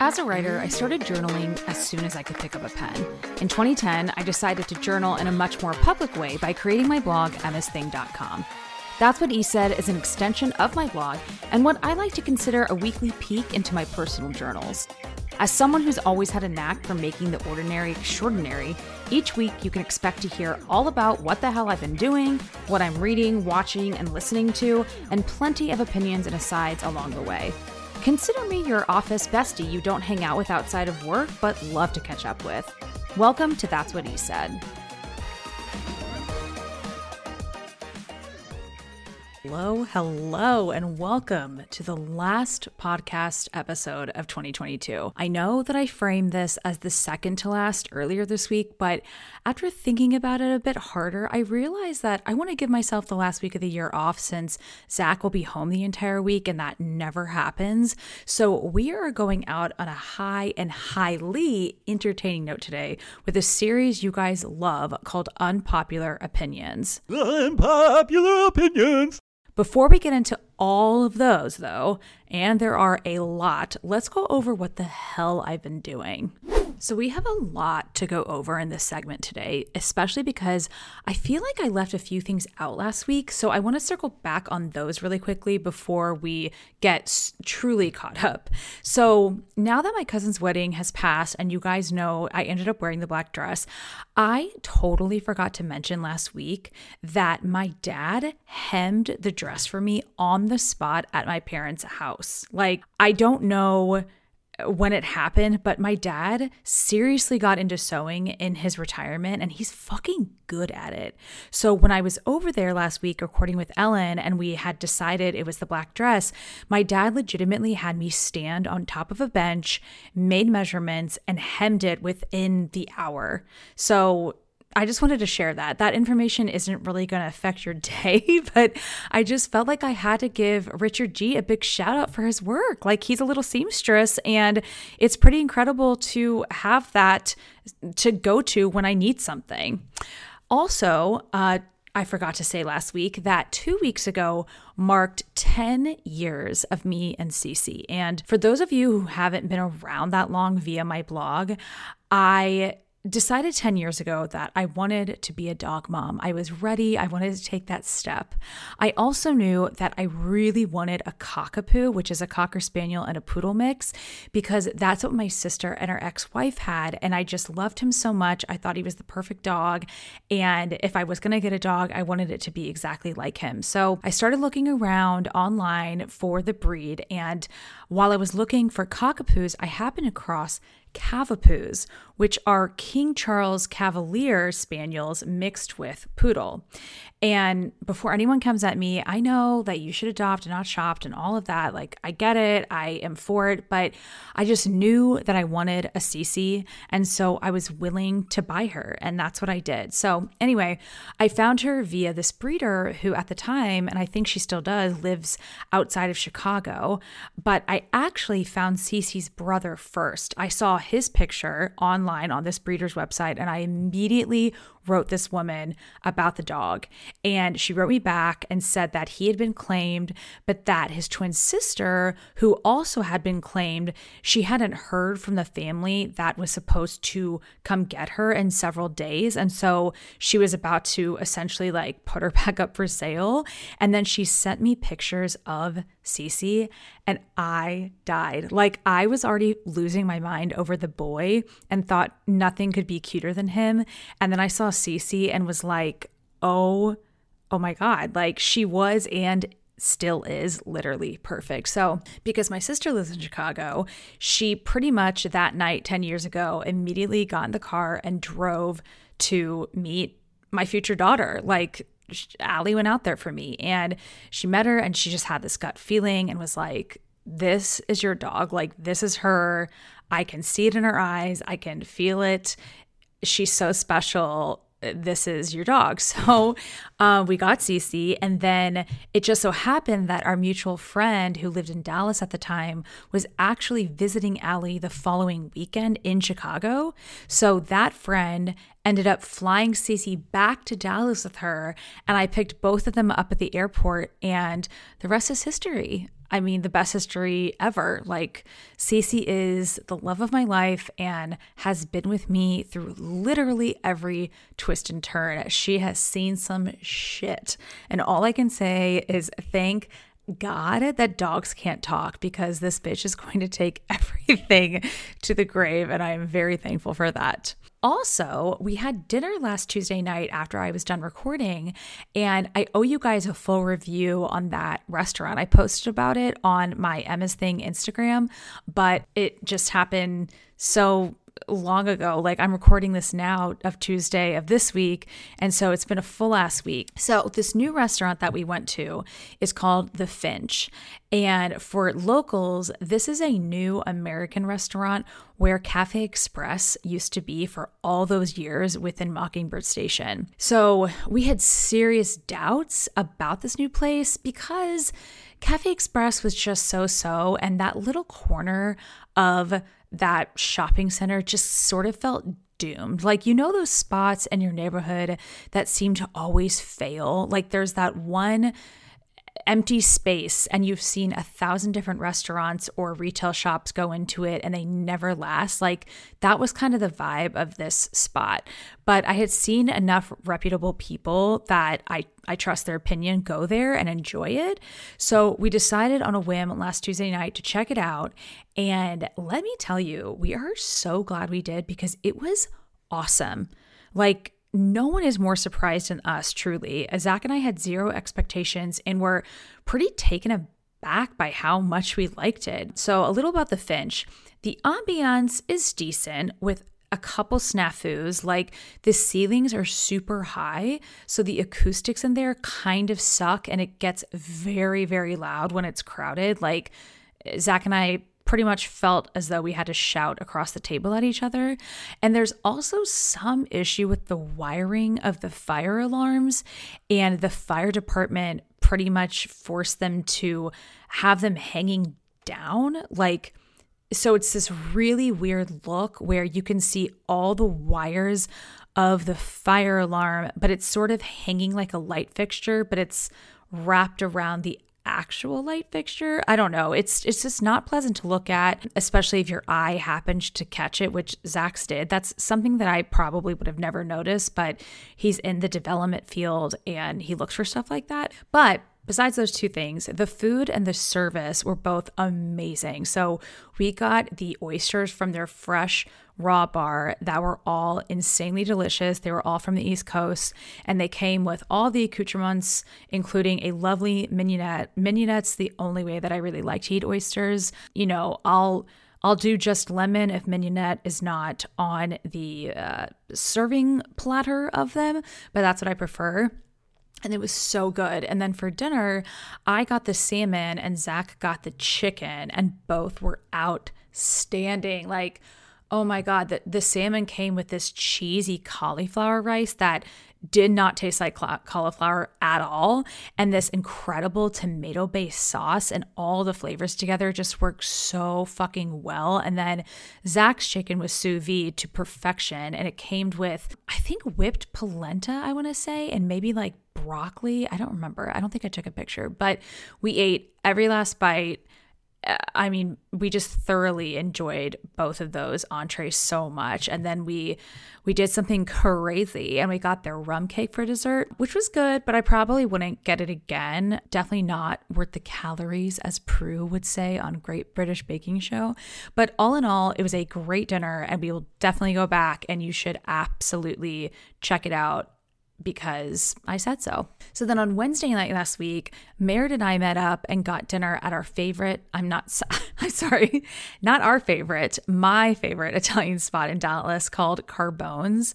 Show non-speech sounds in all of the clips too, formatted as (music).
As a writer, I started journaling as soon as I could pick up a pen. In 2010, I decided to journal in a much more public way by creating my blog, emmasthing.com. That's What E Said is an extension of my blog and what I like to consider a weekly peek into my personal journals. As someone who's always had a knack for making the ordinary extraordinary, each week you can expect to hear all about what the hell I've been doing, what I'm reading, watching, and listening to, and plenty of opinions and asides along the way. Consider me your office bestie you don't hang out with outside of work, but love to catch up with. Welcome to That's What He Said. Hello, hello, and welcome to the last podcast episode of 2022. I know that I framed this as the second to last earlier this week, but after thinking about it a bit harder, I realized that I want to give myself the last week of the year off since Zach will be home the entire week and that never happens. So we are going out on a high and highly entertaining note today with a series you guys love called Unpopular Opinions. Unpopular opinions. Before we get into all of those, though, and there are a lot, let's go over what the hell I've been doing. So, we have a lot to go over in this segment today, especially because I feel like I left a few things out last week. So, I want to circle back on those really quickly before we get truly caught up. So, now that my cousin's wedding has passed, and you guys know I ended up wearing the black dress, I totally forgot to mention last week that my dad hemmed the dress for me on the spot at my parents' house. Like, I don't know when it happened, but my dad seriously got into sewing in his retirement and he's fucking good at it. So when I was over there last week recording with Ellen and we had decided it was the black dress, my dad legitimately had me stand on top of a bench, made measurements, and hemmed it within the hour. So I just wanted to share that. That information isn't really going to affect your (laughs) day, but I just felt like I had to give Richard G a big shout out for his work. Like he's a little seamstress, and it's pretty incredible to have that to go to when I need something. Also, uh, I forgot to say last week that two weeks ago marked 10 years of me and Cece. And for those of you who haven't been around that long via my blog, I decided 10 years ago that I wanted to be a dog mom. I was ready. I wanted to take that step. I also knew that I really wanted a cockapoo, which is a cocker spaniel and a poodle mix, because that's what my sister and her ex wife had. And I just loved him so much. I thought he was the perfect dog. And if I was going to get a dog, I wanted it to be exactly like him. So I started looking around online for the breed. And while I was looking for cockapoos, I happened across Cavapoos, which are King Charles Cavalier Spaniels mixed with Poodle. And before anyone comes at me, I know that you should adopt and not shopped and all of that. Like, I get it, I am for it, but I just knew that I wanted a Cece. And so I was willing to buy her. And that's what I did. So, anyway, I found her via this breeder who, at the time, and I think she still does, lives outside of Chicago. But I actually found Cece's brother first. I saw his picture online on this breeder's website, and I immediately wrote this woman about the dog. And she wrote me back and said that he had been claimed, but that his twin sister, who also had been claimed, she hadn't heard from the family that was supposed to come get her in several days. And so she was about to essentially like put her (laughs) back up for sale. And then she sent me pictures of Cece and I died. Like I was already losing my mind over the boy and thought nothing could be cuter than him. And then I saw Cece and was like, oh, oh my God. Like she was and still is literally perfect. So, because my sister lives in Chicago, she pretty much that night 10 years ago immediately got in the car and drove to meet my future daughter. Like, Allie went out there for me and she met her and she just had this gut feeling and was like, This is your dog. Like, this is her. I can see it in her eyes. I can feel it. She's so special this is your dog. (laughs) So uh, we got Cece, and then it just so happened that our mutual friend who lived in Dallas at the time was actually visiting Allie the following weekend in Chicago. So that friend ended up flying Cece back to Dallas with her, and I picked both of them up at the airport, and the rest is history. I mean, the best history ever. Like, Cece is the love of my life and has been with me through literally every twist and turn. She has seen some shit. And all I can say is thank God that dogs can't talk because this bitch is going to take (laughs) everything to the grave. And I am very thankful for that. Also, we had dinner last Tuesday night after I was done recording, and I owe you guys a full review on that restaurant. I posted about it on my Emma's Thing Instagram, but it just happened so long ago. Like I'm recording this now of Tuesday of this week. And so it's been a full ass week. So this new restaurant that we went to is called The Finch. And for locals, this is a new American restaurant where Cafe Express used to be for all those years within Mockingbird Station. So we had serious doubts about this new place because Cafe Express was just so so, and that little corner of that shopping center just sort of felt doomed. Like, you know, those spots in your neighborhood that seem to always fail? Like, there's that one empty space and you've seen a thousand different restaurants or retail shops go into it and they never last. Like that was kind of the vibe of this spot. But I had seen enough reputable people that I, I trust their opinion go there and enjoy it. So we decided on a whim last Tuesday night to check it out. And let me tell you, we are so glad we did because it was awesome. Like, no one is more surprised than us, truly. Zach and I had zero expectations and were pretty taken aback by how much we liked it. So, a little about the Finch. The ambiance is decent with a couple snafus. Like the ceilings are super high, so the acoustics in there kind of suck and it gets very, very loud when it's crowded. Like, Zach and I pretty much felt as though we had to shout across the table at each other. And there's also some issue with the wiring of the fire alarms, and the fire department pretty much forced them to have them hanging down. Like, so it's this really weird look where you can see all the wires of the fire alarm, but it's sort of hanging like a light fixture, but it's wrapped around the actual light fixture. I don't know. It's it's just not pleasant to look at, especially if your eye happened to catch it, which Zach's did. That's something that I probably would have never noticed, but he's in the development field and he looks for stuff like that. But Besides those two things, the food and the service were both amazing. So, we got the oysters from their fresh raw bar that were all insanely delicious. They were all from the East Coast and they came with all the accoutrements, including a lovely mignonette. Mignonette's the only way that I really like to eat oysters. You know, I'll. I'll do just lemon if mignonette is not on the uh, serving platter of them, but that's what I prefer and it was so good. And then for dinner, I got the salmon and Zach got the chicken, and both were outstanding. Like, oh my God, the, the salmon came with this cheesy cauliflower rice that did not taste like cauliflower at all. And this incredible tomato based sauce and all the flavors together just worked so fucking well. And then Zach's chicken was sous vide to perfection. And it came with, I think, whipped polenta, I want to say, and maybe like broccoli. I don't remember. I don't think I took a picture, but we ate every last bite I mean, we just thoroughly enjoyed both of those entrees so much. And then we we did something crazy and we got their rum cake for dessert, which was good, but I probably wouldn't get it again. Definitely not worth the calories, as Prue would say on Great British Baking Show. But all in all, it was a great dinner and we will definitely go back and you should absolutely check it out because I said so. So then on Wednesday night last week, Merritt and I met up and got dinner at our favorite, I'm not, (laughs) I'm sorry, not our favorite, my favorite Italian spot in Dallas called Carbone's.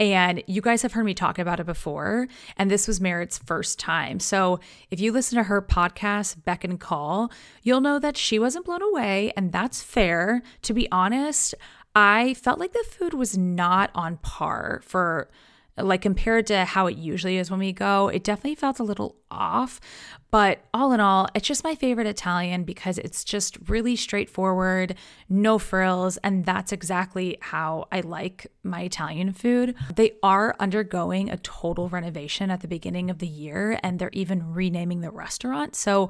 And you guys have heard me talk about it before. And this was Merritt's first time. So if you listen to her podcast, Beck and Call, you'll know that she wasn't blown away. And that's fair. To be honest, I felt like the food was not on par for like compared to how it usually is when we go, it definitely felt a little off. But all in all, it's just my favorite Italian because it's just really straightforward, no frills, and that's exactly how I like my Italian food. They are undergoing a total renovation at the beginning of the year, and they're even renaming the restaurant. So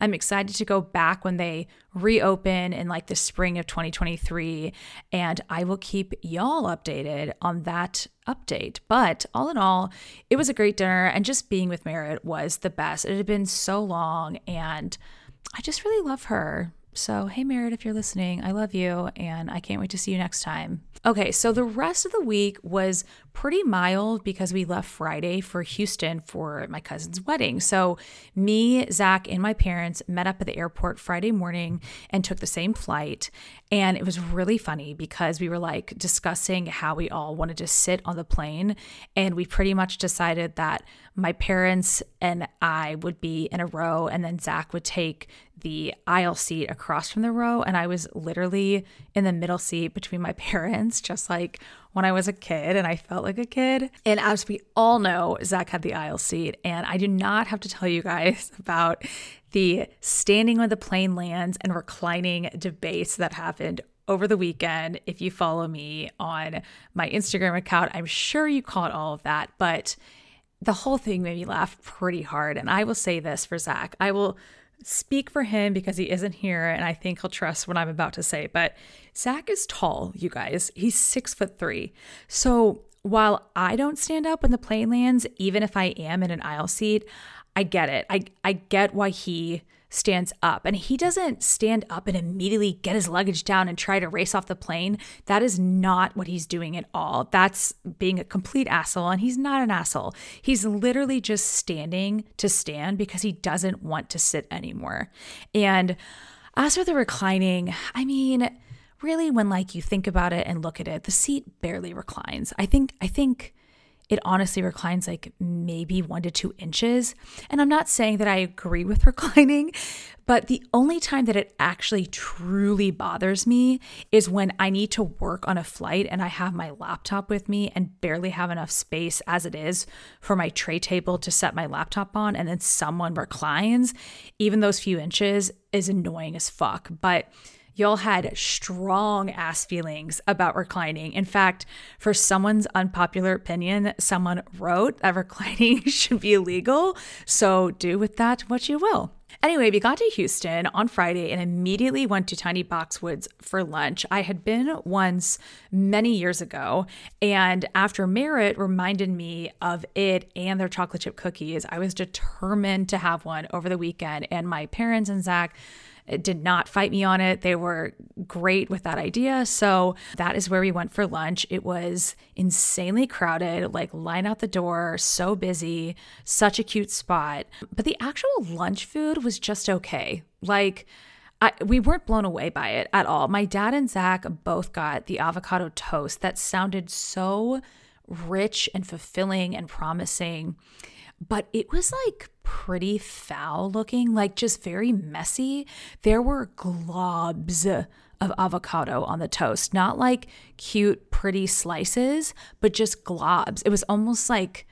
I'm excited to go back when they reopen in like the spring of 2023, and I will keep y'all updated on that update. But all in all, it was a great dinner, and just being with Merritt was the best. It had been so long, and I just really love her. So, hey, Merritt, if you're listening, I love you, and I can't wait to see you next time. Okay, so the rest of the week was pretty mild because we left Friday for Houston for my cousin's wedding. So, me, Zach, and my parents met up at the airport Friday morning and took the same flight. And it was really funny because we were like discussing how we all wanted to sit on the plane. And we pretty much decided that my parents and I would be in a row, and then Zach would take the aisle seat across from the row. And I was literally in the middle seat between my (laughs) parents, just like when I was a kid and I felt like a kid. And as we all know, Zach had the aisle seat. And I do not have to tell you guys (laughs) about the standing when the plane lands and reclining debates that happened over the weekend. If you follow me on my Instagram account, I'm sure you caught all of that. But the whole thing made me laugh pretty hard. And I will say this for Zach I will speak for him because he isn't here and I think he'll trust what I'm about to say. But Zach is tall, you guys. He's six foot three. So while I don't stand up when the plane lands, even if I am in an aisle seat, I get it. I, I get why he stands up. And he doesn't stand up and immediately get his luggage down and try to race off the plane. That is not what he's doing at all. That's being a complete asshole. And he's not an asshole. He's literally just standing to stand because he doesn't want to sit anymore. And as for the reclining, I mean, really when like you think about it and look at it, the seat barely reclines. I think I think it honestly reclines like maybe one to two inches. And I'm not saying that I agree with (laughs) reclining, but the only time that it actually truly bothers me is when I need to work on a flight and I have my laptop with me and barely have enough space as it is for my tray table to set my laptop on, and then someone reclines. Even those few inches is annoying as fuck. But y'all had strong ass feelings about reclining. In fact, for someone's unpopular opinion, someone wrote that (laughs) reclining should be illegal. So do with that what you will. Anyway, we got to Houston on Friday and immediately went to Tiny Boxwoods for lunch. I had been once many years ago, and after Merritt reminded me of it and their chocolate chip cookies, I was determined to have one over the weekend. And my parents and Zach did not fight me on it. They were great with that idea. So that is where we went for lunch. It was insanely crowded, like line out the door, so busy, such a cute spot. But the actual lunch food was just okay. Like, I, we weren't blown away by it at all. My dad and Zach both got the avocado toast that sounded so rich and fulfilling and promising but it was like pretty foul looking, like just very messy. There were globs of avocado on the toast, not like cute, pretty slices, but just globs. It was almost like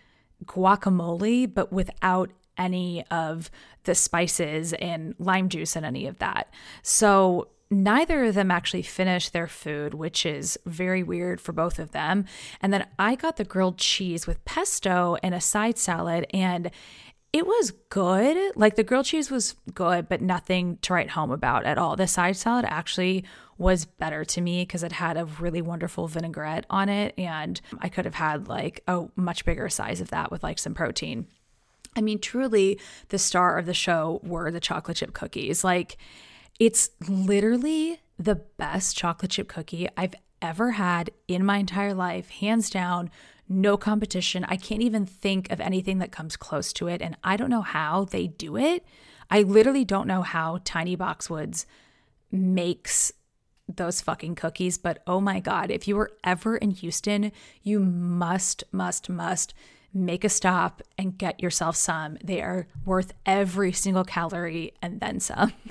guacamole, but without any of the spices and lime juice and any of that. So neither of them actually finished their food, which is very weird for both of them. And then I got the grilled cheese with pesto and a side salad, and it was good. Like the grilled cheese was good, but nothing to write home about at all. The side salad actually was better to me because it had a really wonderful vinaigrette on it, and I could have had like a much bigger size of that with like some protein. I mean, truly, the star of the show were the chocolate chip cookies. Like, it's literally the best chocolate chip cookie I've ever had in my entire life, hands down, no competition. I can't even think of anything that comes close to it. And I don't know how they do it. I literally don't know how Tiny Boxwoods makes those fucking cookies. But oh my God, if you were ever in Houston, you must, must, must make a stop and get yourself some. They are worth every single calorie and then some. (laughs)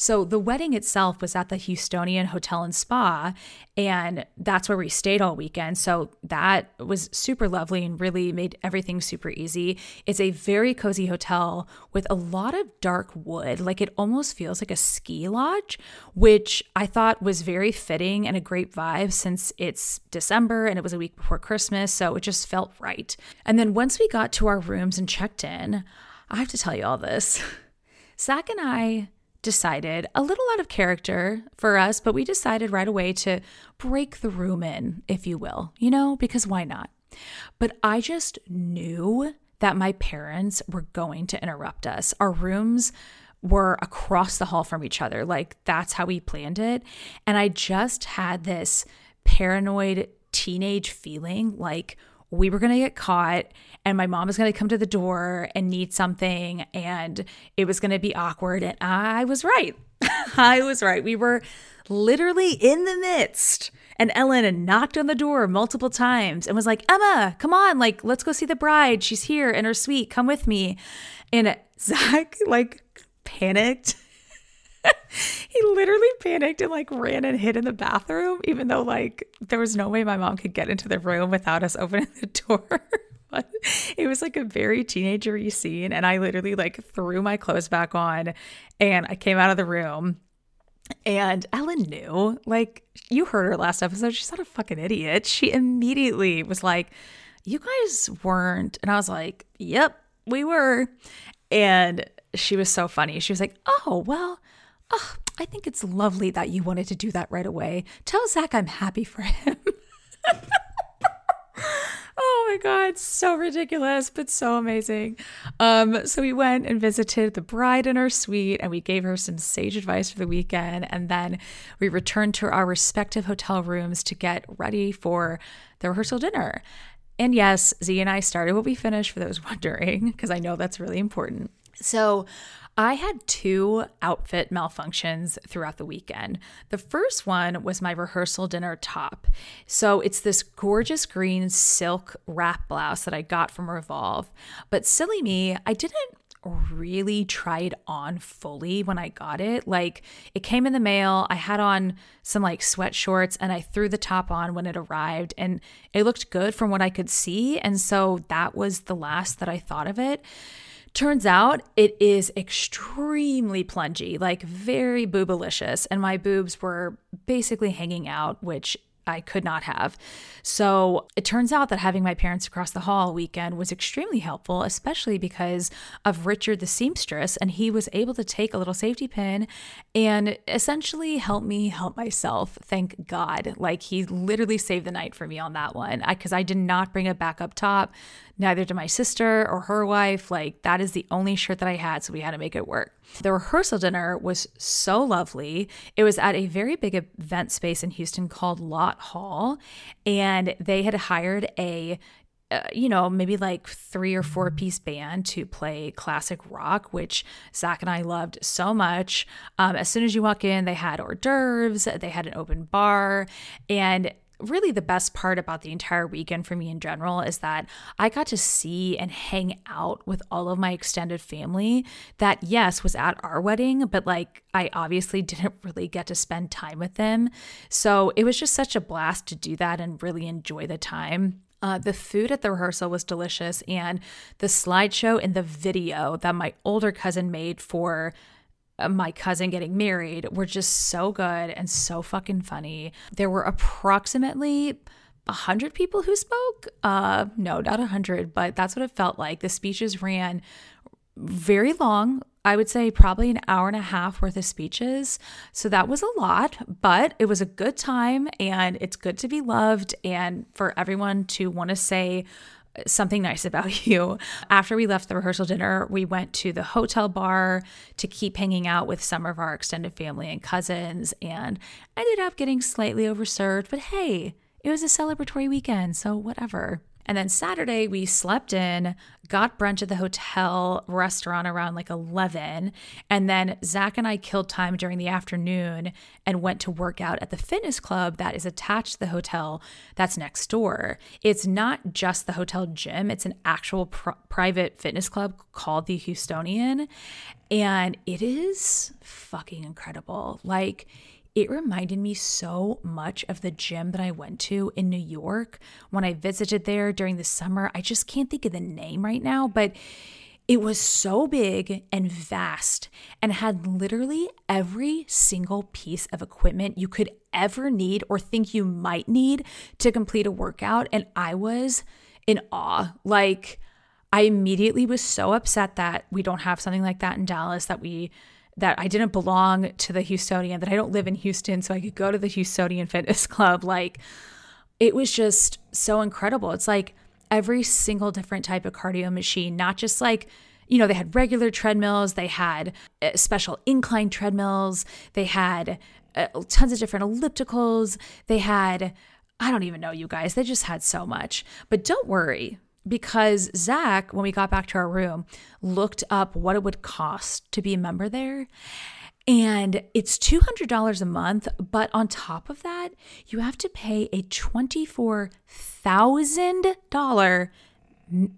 So the wedding itself was at the Houstonian Hotel and Spa, and that's where we stayed all weekend. So that was super lovely and really made everything super easy. It's a very cozy hotel with a lot of dark wood. Like it almost feels like a ski lodge, which I thought was very fitting and a great vibe since it's December and it was a week before Christmas. So it just felt right. And then once we got to our rooms and checked in, I have to tell you all this. (laughs) Zach and I decided a little out of character for us, but we decided right away to break the room in, if you will, you know, because why not? But I just knew that my parents were going to interrupt us. Our rooms were across the hall from each other. Like that's how we planned it. And I just had this paranoid teenage feeling like we were going to get caught and my mom was going to come to the door and need something and it was going to be awkward. And I was right. (laughs) I was right. We were literally in the midst. And Ellen knocked on the door multiple times and was like, Emma, come on, like, let's go see the bride. She's here in her suite. Come with me. And Zach, (laughs) like, panicked. (laughs) he literally panicked and like ran and hid in the bathroom, even though like there was no way my mom could get into the room without us (laughs) opening the door. (laughs) but it was like a very teenagery scene. And I literally like threw my clothes back on and I came out of the room. And Ellen knew, like, you heard her last episode. She's not a fucking idiot. She immediately was like, You guys weren't. And I was like, Yep, we were. And she was so funny. She was like, Oh, well, oh, I think it's lovely that you wanted to do that right away. Tell Zach I'm happy for him. (laughs) oh my god, so ridiculous, but so amazing. Um, so we went and visited the bride in her suite and we gave her some sage advice for the weekend. And then we returned to our respective hotel rooms to get ready for the rehearsal dinner. And yes, Z and I started what we finished for those (laughs) wondering, because I know that's really important. So I had two outfit malfunctions throughout the weekend. The first one was my rehearsal dinner top. So it's this gorgeous green silk wrap blouse that I got from Revolve. But silly me, I didn't really try it on fully when I got it. Like it came in the mail. I had on some like sweat shorts and I threw the top on when it arrived and it looked good from what I could see. And so that was the last that I thought of it. Turns out it is extremely plungy, like very boobalicious, and my boobs were basically hanging out, which I could not have. So it turns out that having my parents across the hall weekend was extremely helpful, especially because of Richard the seamstress, and he was able to take a little safety pin and essentially help me help myself. Thank God. Like he literally saved the night for me on that one because I, I did not bring a backup top neither to my sister or her wife. Like, that is the only shirt that I had, so we had to make it work. The rehearsal dinner was so lovely. It was at a very big event space in Houston called Lot Hall, and they had hired a uh, you know, maybe like three or four piece band to play classic rock, which Zach and I loved so much. Um, as soon as you walk in, they had hors d'oeuvres, they had an open bar, and really the best part about the entire weekend for me in general is that I got to see and hang out with all of my extended family that, yes, was at our wedding, but like I obviously (laughs) didn't really get to spend time with them. So it was just such a blast to do that and really enjoy the time. Uh, the food at the rehearsal was delicious, and the slideshow and the video that my older cousin made for my cousin getting married were just so good and so fucking funny. There were approximately a hundred people who spoke. Uh, no, not a hundred, but that's what it felt like. The speeches ran very long. I would say probably an hour and a half worth of speeches. So that was a lot, but it was a good time and it's good to be loved and for everyone to want to say something nice about (laughs) you. After we left the rehearsal dinner, we went to the hotel bar to keep hanging out with some of our extended family and cousins and ended up getting slightly overserved, but hey, it was a celebratory weekend, so whatever. And then Saturday, we slept in, got brunch at the hotel restaurant around like 11. And then Zach and I killed time during the afternoon and went to work out at the fitness club that is attached to the hotel that's next door. It's not just the hotel gym, it's an actual pr- private fitness club called the Houstonian. And it is fucking incredible. Like, it reminded me so much of the gym that I went to in New York when I visited there during the summer. I just can't think of the name right now, but it was so big and vast and had literally every single piece of equipment you could ever need or think you might need to complete a workout. And I was in awe. Like, I immediately was so upset that we don't have something like that in Dallas, that we that I didn't belong to the Houstonian, that I don't live in Houston, so I could go to the Houstonian (laughs) Fitness Club. Like, it was just so incredible. It's like every single different type of cardio machine, not just like, you know, they had regular treadmills, they had uh, special incline treadmills, they had uh, tons of different ellipticals, they had, I don't even know, you guys, they just had so much. But don't worry, because Zach, when we got back to our room, looked up what it would cost to be a member there. And it's $200 a month. But on top of that, you have to pay a $24,000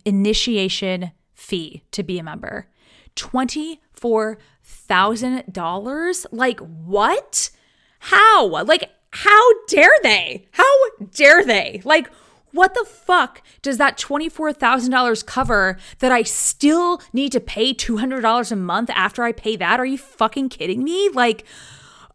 initiation fee to be a member. $24,000? Like, what? How? Like, how dare they? How dare they? Like, what the fuck does that $24,000 cover that I still need to pay $200 a month after I pay that? Are you fucking kidding me? Like,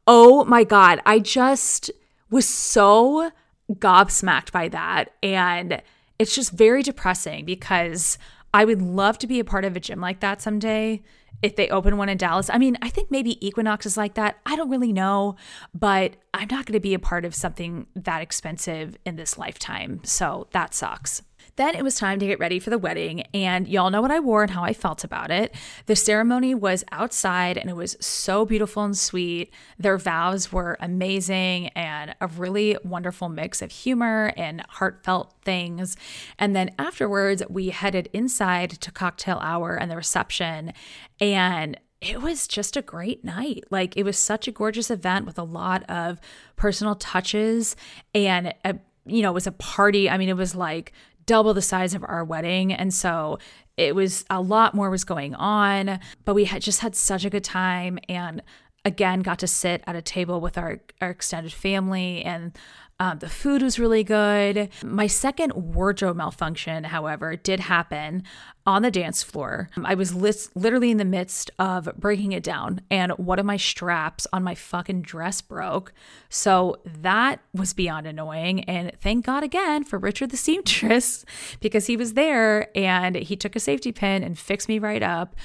oh my God. I just was so gobsmacked by that. And it's just very depressing because I would love to be a part of a gym like that someday if they open one in Dallas. I mean, I think maybe Equinox is like that. I don't really know, but I'm not going to be a part of something that expensive in this lifetime. So that sucks. Then it was time to get ready for the wedding, and y'all know what I wore and how I felt about it. The ceremony was outside and it was so beautiful and sweet. Their vows were amazing and a really wonderful mix of humor and heartfelt things. And then afterwards, we headed inside to cocktail hour and the reception, and it was just a great night. Like it was such a gorgeous event with a lot of personal touches and a, you know, it was a party. I mean, it was like double the size of our wedding. And so it was a lot more was going on, but we had just had such a good time and again got to sit at a table with our, our extended family and um, the food was really good. My second wardrobe malfunction, however, did happen on the dance floor. I was literally in the midst of breaking it down, and one of my straps on my fucking dress broke. So that was beyond annoying. And thank God again for Richard the seamstress (laughs) because he was there and he took a safety pin and fixed me right up.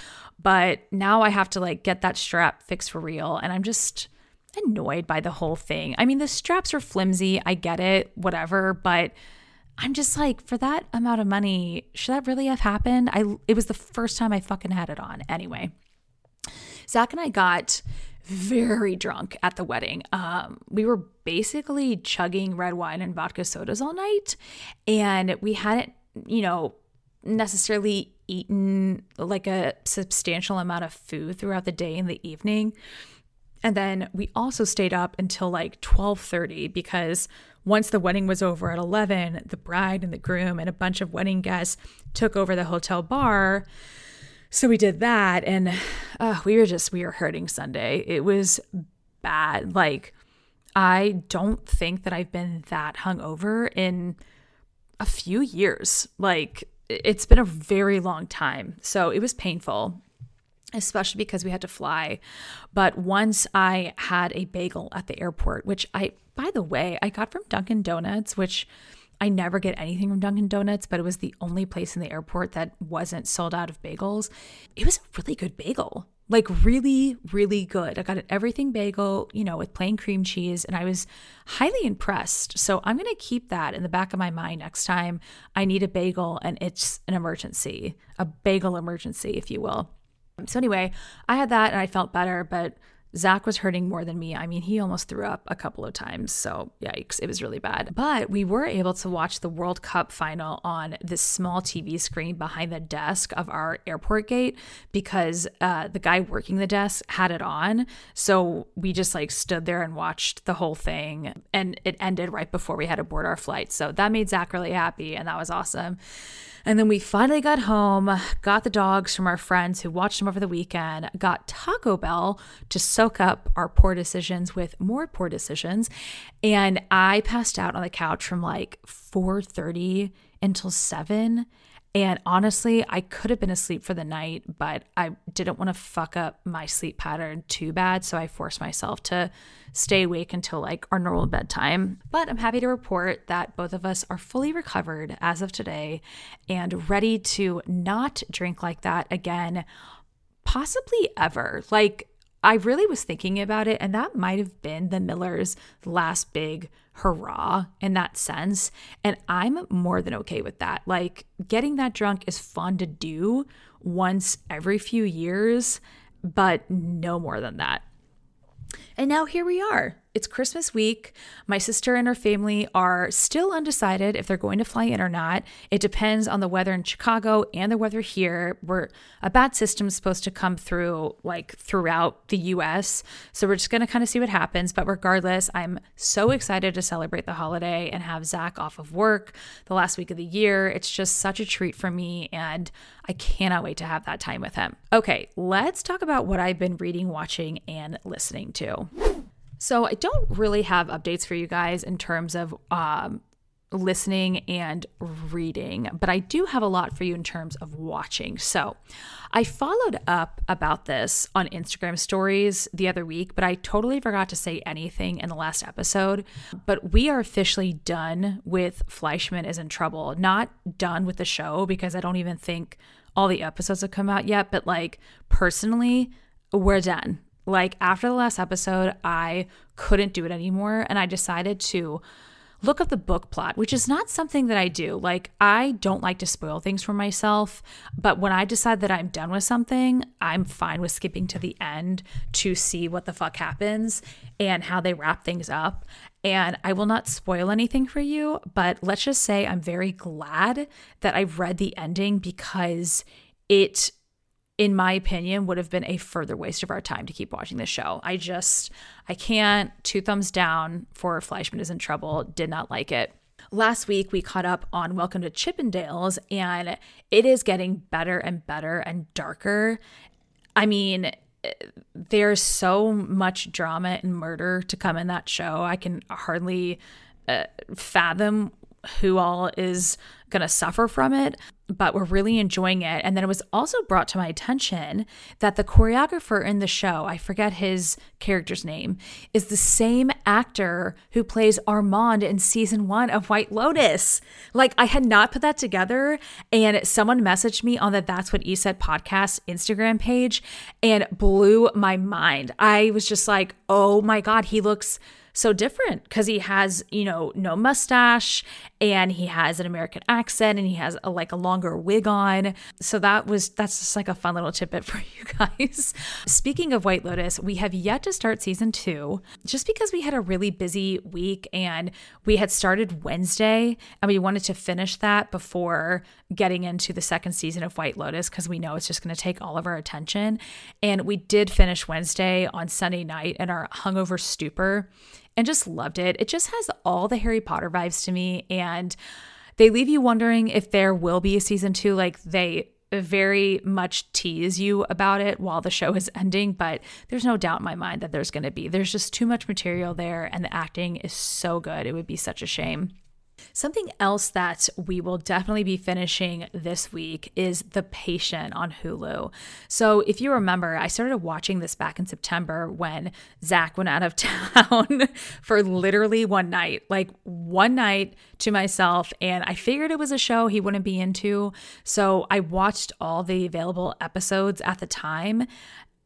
But now I have to like get that strap fixed for real. And I'm just annoyed by the whole thing. I mean, the straps are flimsy. I get it, whatever, but I'm just like, for that amount of money, should that really have happened? I it was the first time I fucking had it on. Anyway, Zach and I got very drunk at the wedding. Um, we were basically chugging red wine and vodka sodas all night, and we hadn't, you know, necessarily eaten like a substantial amount of food throughout the day and the evening. And then we also stayed up until like 12:30 because once the wedding was over at 11, the bride and the groom and a bunch of wedding guests took over the hotel bar. So we did that and uh, we were just we were hurting Sunday. It was bad. Like I don't think that I've been that hungover in a few years. Like it's been a very long time. So it was painful especially because we had to fly. But once I had a bagel at the airport, which I, by the way, I got from Dunkin' Donuts, which I never get anything from Dunkin' Donuts, but it was the only place in the airport that wasn't sold out of bagels. It was a really good bagel. Like really, really good. I got an everything bagel, you know, with plain cream cheese, and I was highly impressed. So I'm gonna keep that in the back of my mind next time I need a bagel and it's an emergency, a bagel emergency, if you will. So anyway, I had that and I felt better, but Zach was hurting more than me. I mean, he almost threw up a couple of times. So, yikes, it was really bad. But we were able to watch the World Cup final on this small TV screen behind the desk of our airport gate because uh, the guy working the desk had it on. So we just like stood there and watched the whole thing. And it ended right before we had to board our flight. So that made Zach really happy. And that was awesome. And then we finally got home, got the dogs from our friends who watched them over the weekend, got Taco Bell to soak up our poor decisions with more poor decisions. And I passed out on the couch from like 4:30 until 7 and honestly, I could have been asleep for the night, but I didn't want to fuck up my sleep pattern too bad. So I forced myself to stay awake until like our normal bedtime. But I'm happy to report that both of us are fully recovered as of today and ready to not drink like that again, possibly ever. Like, I really was thinking about it, and that might have been the Miller's last big hurrah in that sense. And I'm more than okay with that. Like, getting that drunk is fun to do once every few years, but no more than that. And now here we are. It's Christmas week. My sister and her family are still undecided if they're going to fly in or not. It depends on the weather in Chicago and the weather here. We're a bad system supposed to come through like throughout the US. So we're just going to kind of see what happens. But regardless, I'm so excited to celebrate the holiday and have Zach off of work the last week of the year. It's just such a treat for me. And I cannot wait to have that time with him. Okay, let's talk about what I've been reading, watching, and listening to. So I don't really have updates for you guys in terms of um, listening and reading, but I do have a lot for you in terms of watching. So I followed up about this on Instagram stories the other week, but I totally forgot to say anything in the last episode. But we are officially done with Fleishman is in Trouble. Not done with the show because I don't even think all the episodes have come out yet, but like personally, we're done. Like after the last episode, I couldn't do it anymore and I decided to look up the book plot, which is not something that I do. Like, I don't like to spoil things for myself, but when I decide that I'm done with something, I'm fine with skipping to the end to see what the fuck happens and how they wrap things up. And I will not spoil anything for you, but let's just say I'm very glad that I've read the ending because it in my opinion, would have been a further waste of our time to keep watching this show. I just, I can't. Two thumbs down for Fleishman is in Trouble. Did not like it. Last week, we caught up on Welcome to Chippendales, and it is getting better and better and darker. I mean, there's so much drama and murder to come in that show. I can hardly uh, fathom who all is going to suffer from it, but we're really enjoying it. And then it was also brought to my attention that the choreographer in the show, I forget his character's name, is the same actor who plays Armand in season one of White Lotus. Like, I had not put that together. And someone messaged me on the That's What E Said podcast Instagram page and blew my mind. I was just like, oh my God, he looks so different because he has, you know, no mustache and he has an American accent and he has a, like a longer wig on. So that was that's just like a fun little tidbit (laughs) for you guys. Speaking of White Lotus, we have yet to start season 2 just because we had a really busy week and we had started Wednesday and we wanted to finish that before getting into the second season of White Lotus because we know it's just going to take all of our attention. And we did finish Wednesday on Sunday night in our hungover stupor and just loved it. It just has all the Harry Potter vibes to me. And they leave you wondering if there will be a season two. Like they very much tease you about it while the show is (laughs) ending, but there's no doubt in my mind that there's going to be. There's just too much material there, and the acting is so good. It would be such a shame. Something else that we will definitely be finishing this week is The Patient on Hulu. So, if you remember, I started watching this back in September when Zach went out of (laughs) town for literally one night, like one night to myself. And I figured it was a show he wouldn't be into. So, I watched all the available episodes at the time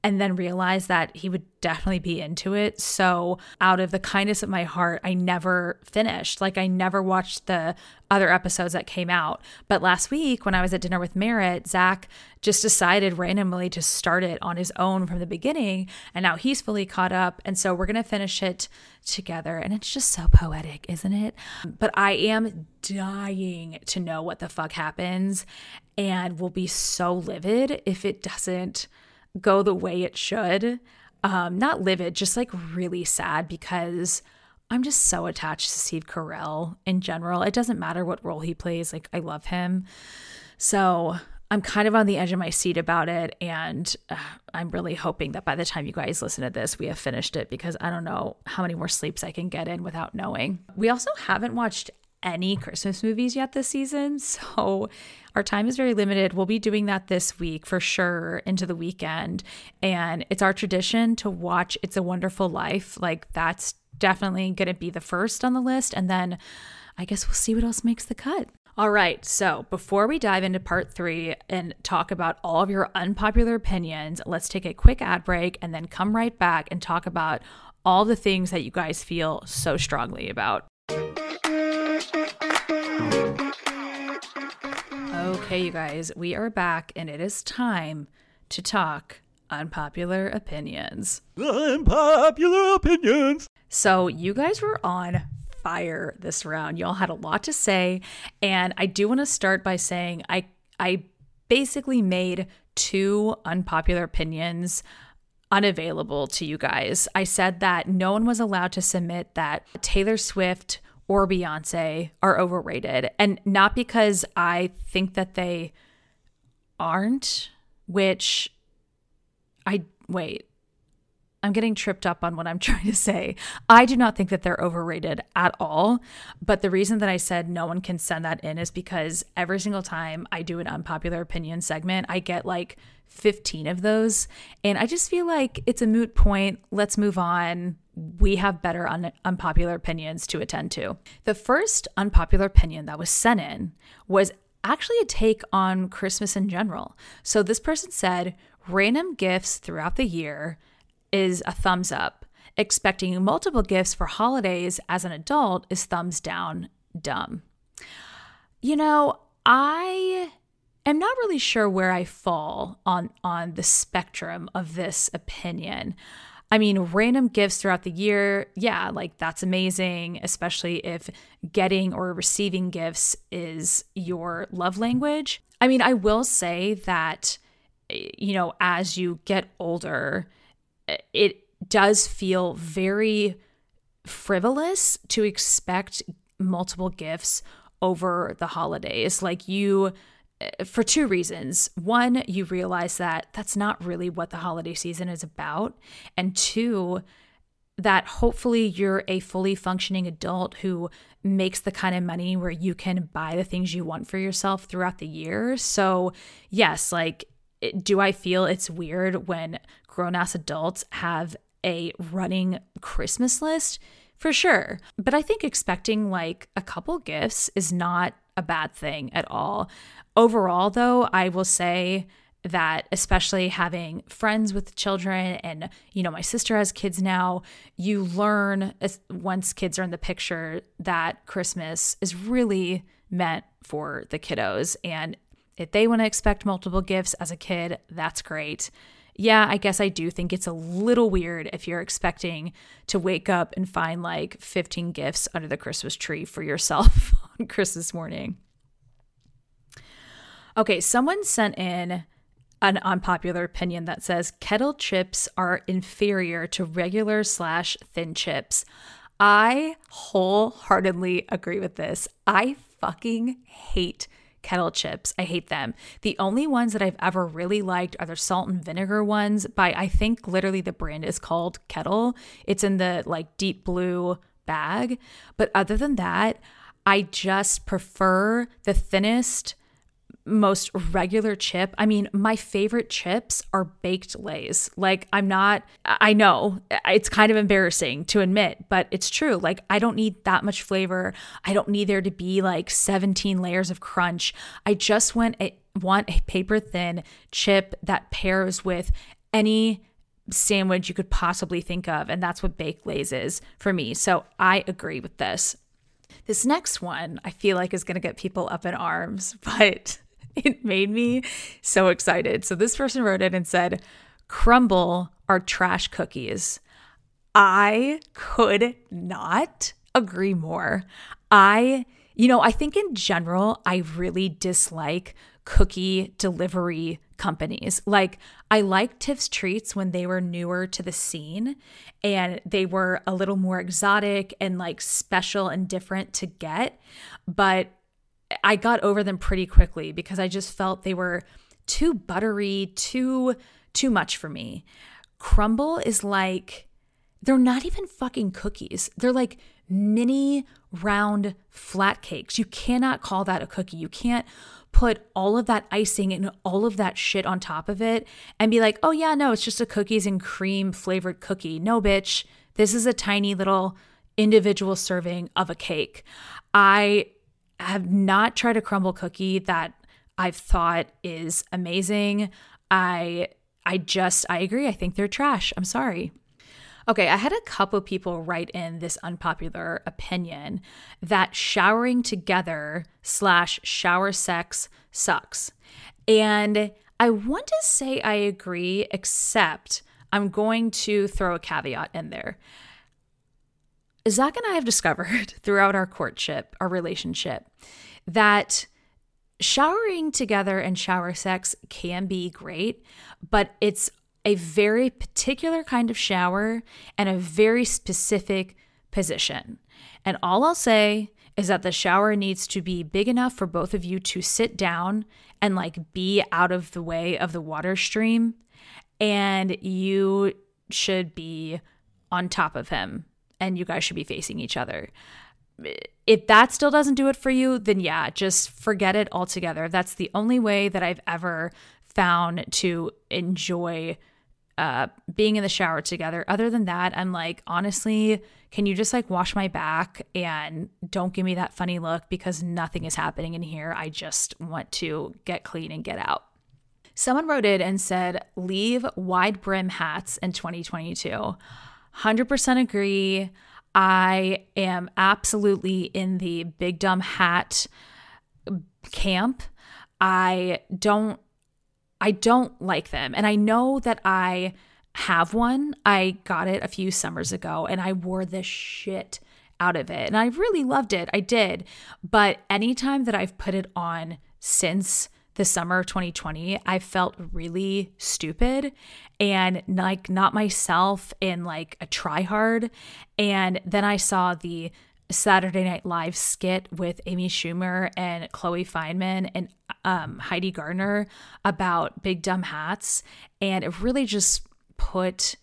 and then realized that he would definitely be into it. So, out of the kindness of my heart, I never finished. Like, I never watched the other episodes that came out. But last week, when I was at dinner with Merritt, Zach just decided randomly to start it on his own from the beginning. And now he's fully caught up. And so, we're going to finish it together. And it's just so poetic, isn't it? But I am dying to know what the fuck happens and will be so livid if it doesn't go the way it should. Um, not livid, just like really sad because I'm just so attached to Steve Carell in general. It doesn't matter what role he plays, like, I love him. So I'm kind of on the edge of my seat about it. And uh, I'm really hoping that by the time you guys listen to this, we have finished it because I don't know how many more sleeps I can get in without knowing. We also haven't watched any Christmas movies yet this season. (laughs) So our time is very limited. We'll be doing that this week for sure into the weekend. And it's our tradition to watch It's a Wonderful Life. Like that's definitely going to be the first on the list. And then I guess we'll see what else makes the cut. All right, so before we dive into part three and talk about all of your unpopular opinions, let's take a quick ad break and then come right back and talk about all the things that you guys feel so strongly about. Okay, you guys, we are back and it is time to talk unpopular opinions. Unpopular opinions. So, you guys were on fire this round. Y'all had a lot to say, and I do want to start by saying I I basically made two unpopular opinions unavailable to you guys. I said that no one was allowed to submit that Taylor Swift or Beyonce are overrated. And not because I think that they aren't, which I wait. I'm getting tripped up on what I'm (laughs) trying to say. I do not think that they're overrated at all. But the reason that I said no one can send that in is because every single time I do an unpopular opinion segment, I get like 15 of those. And I just feel like it's a moot point. Let's move on. We have better un- unpopular opinions to attend to. The first unpopular opinion that was sent in was actually a take on Christmas in general. So this person said, random gifts throughout the year is a thumbs up. Expecting multiple gifts for holidays as an adult is thumbs down, dumb. You know, I am not really sure where I fall on on the spectrum of this opinion. I mean, random gifts throughout the year, yeah, like that's amazing, especially if getting or receiving gifts is your love language. I mean, I will say that, eh, you know, as you get older, eh, it does feel very frivolous to expect multiple gifts over the holidays. Like you, for two reasons. One, you realize that that's not really what the holiday season is about. And two, that hopefully you're a fully functioning adult who makes the kind of money where you can buy the things you want for yourself throughout the year. So, yes, like, do I feel it's weird when grown ass adults have a running Christmas list? For sure. But I think expecting like a couple gifts is not a bad thing at all. Overall, though, I will say that especially having friends with children and you know my sister has kids now you learn once kids are in the picture that christmas is really meant for the kiddos. And if they want to expect multiple gifts as a kid that's great. Yeah, I guess I do think it's a little weird if you're expecting to wake up and find like 15 gifts under the Christmas tree for yourself on (laughs) Christmas morning. Okay, someone sent in an unpopular opinion that says kettle chips are inferior to regular slash thin chips. I wholeheartedly agree with this. I fucking hate kettle chips. I hate them. The only ones that I've ever really liked are the salt and vinegar ones by I think literally the brand is called Kettle. It's in the like deep blue bag. But other than that, I just prefer the thinnest most regular chip. I mean, my favorite chips are baked Lay's. Like, I'm not, I know it's kind of embarrassing to admit, but it's true. Like, I don't need that much flavor. I don't need there to be like 17 layers of crunch. I just want a, want a paper thin chip that pairs with any sandwich you could possibly think of. And that's what baked Lay's is for me. So I agree with this. This next one I feel like is going to get people up in arms, (laughs) but it made me so excited. So this person wrote it and said, Crumbl are trash cookies. I could not agree more. I, you know, I think in general, I really dislike cookie delivery companies. Like, I liked Tiff's Treats when they were newer to the scene and they were a little more exotic and like special and different to get. But I got over them pretty quickly because I just felt they were too buttery, too too much for me. Crumbl is like they're not even fucking cookies. They're like mini round flat cakes. You cannot call that a cookie. You can't put all of that icing and all of that shit on top of it and be like, oh, yeah, no, it's just a cookies and cream flavored cookie. No, bitch. This is a tiny little individual serving of a cake. I have not tried a Crumbl cookie that I've thought is amazing. I I just I agree. I think they're trash. I'm sorry. Okay, I had a couple people write in this unpopular opinion that showering together slash shower sex sucks. And I want to say I agree, except I'm going to throw a caveat in there. Zach and I have discovered (laughs) throughout our courtship, our relationship, that showering together and shower sex can be great, but it's a very particular kind of shower and a very specific position. And all I'll say is that the shower needs to be big enough for both of you to sit down and like be out of the way of the water stream. And you should be on top of him and you guys should be facing each other. If that still doesn't do it for you, then yeah, just forget it altogether. That's the only way that I've ever found to enjoy uh, being in the shower together. Other than that, I'm like, honestly, can you just like wash my back and don't give me that funny look because nothing is happening in here. I just want to get clean and get out. Someone wrote it and said, leave wide brim hats in 2022. 100% agree. I am absolutely in the big dumb hat camp. I don't I don't like them. And I know that I have one. I got it a few summers ago and I wore the shit out of it. And I really loved it. I did. But anytime that I've put it on since the summer of 2020, I felt really stupid and like not myself and like a try hard. And then I saw the Saturday Night Live skit with Amy Schumer and Chloe Fineman and um, Heidi Gardner about big dumb hats. And it really just put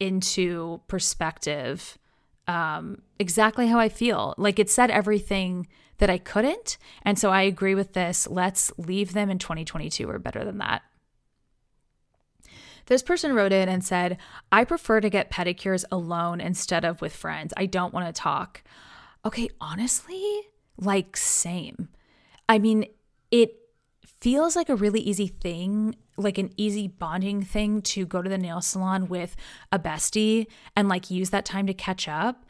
into perspective um, exactly how I feel. Like it said everything that I couldn't. And so I agree with this. Let's leave them in 2022 or better than that. This person wrote in and said, I prefer to get pedicures alone instead of with friends. I don't want to talk. Okay, honestly, like same. I mean, it feels like a really easy thing, like an easy bonding thing to go to the nail salon with a bestie and like use that time to catch up.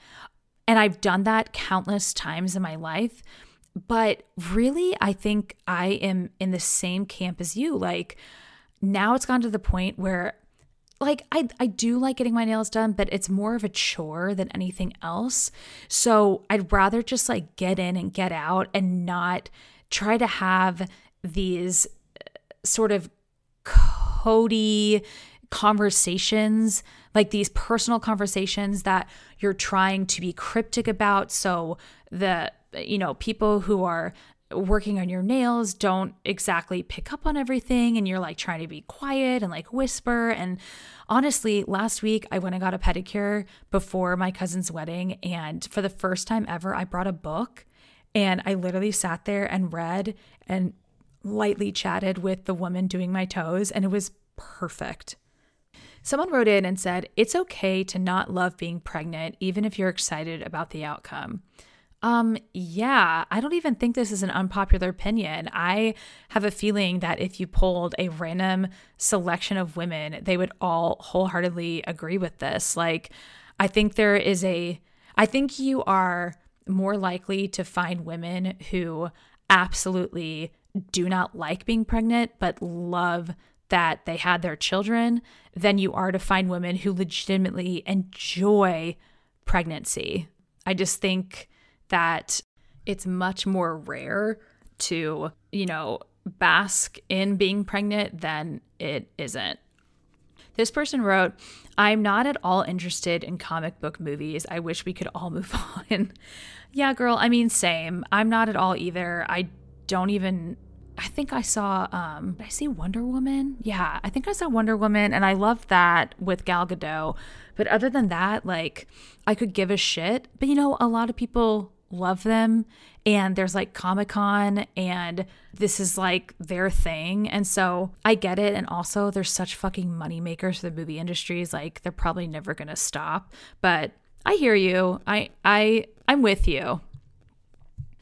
And I've done that countless times in my life. But really, I think I am in the same camp as you. Like, now it's gone to the point where like I I do like getting my nails done, but it's more of a chore than anything else. So I'd rather just like get in and get out and not try to have these uh, sort of cody conversations, like these personal conversations that you're trying to be cryptic about. So the you know people who are working on your nails don't exactly pick up on everything and you're like trying to be quiet and like whisper. And honestly last week i went and got a pedicure before my cousin's wedding and for the first time ever i brought a book and i literally sat there and read and lightly chatted with the woman doing my toes and it was perfect Someone wrote in and said, It's okay to not love being pregnant, even if you're excited about the outcome. Um, yeah, I don't even think this is an unpopular opinion. I have a feeling that if you polled a random selection of women, they would all wholeheartedly agree with this. Like, I think there is a, I think you are more likely to find women who absolutely do not like being pregnant, but love that they had their children than you are to find women who legitimately enjoy pregnancy. I just think that it's much more rare to, you know, bask in being pregnant than it isn't. This person wrote, I'm not at all interested in comic book movies. I wish we could all (laughs) move on. yeah, girl, I mean, same. I'm not at all either. I don't even I think I saw um did I see Wonder Woman? Yeah, I think I saw Wonder Woman and I loved that with Gal Gadot. But other than that, like I could give a shit. But you know, a lot of people love them and there's like Comic-Con and this is like their thing. And so I get it. And also there's such fucking money makers for the movie industries. Like they're probably never gonna stop. But I hear you. I I I'm with you.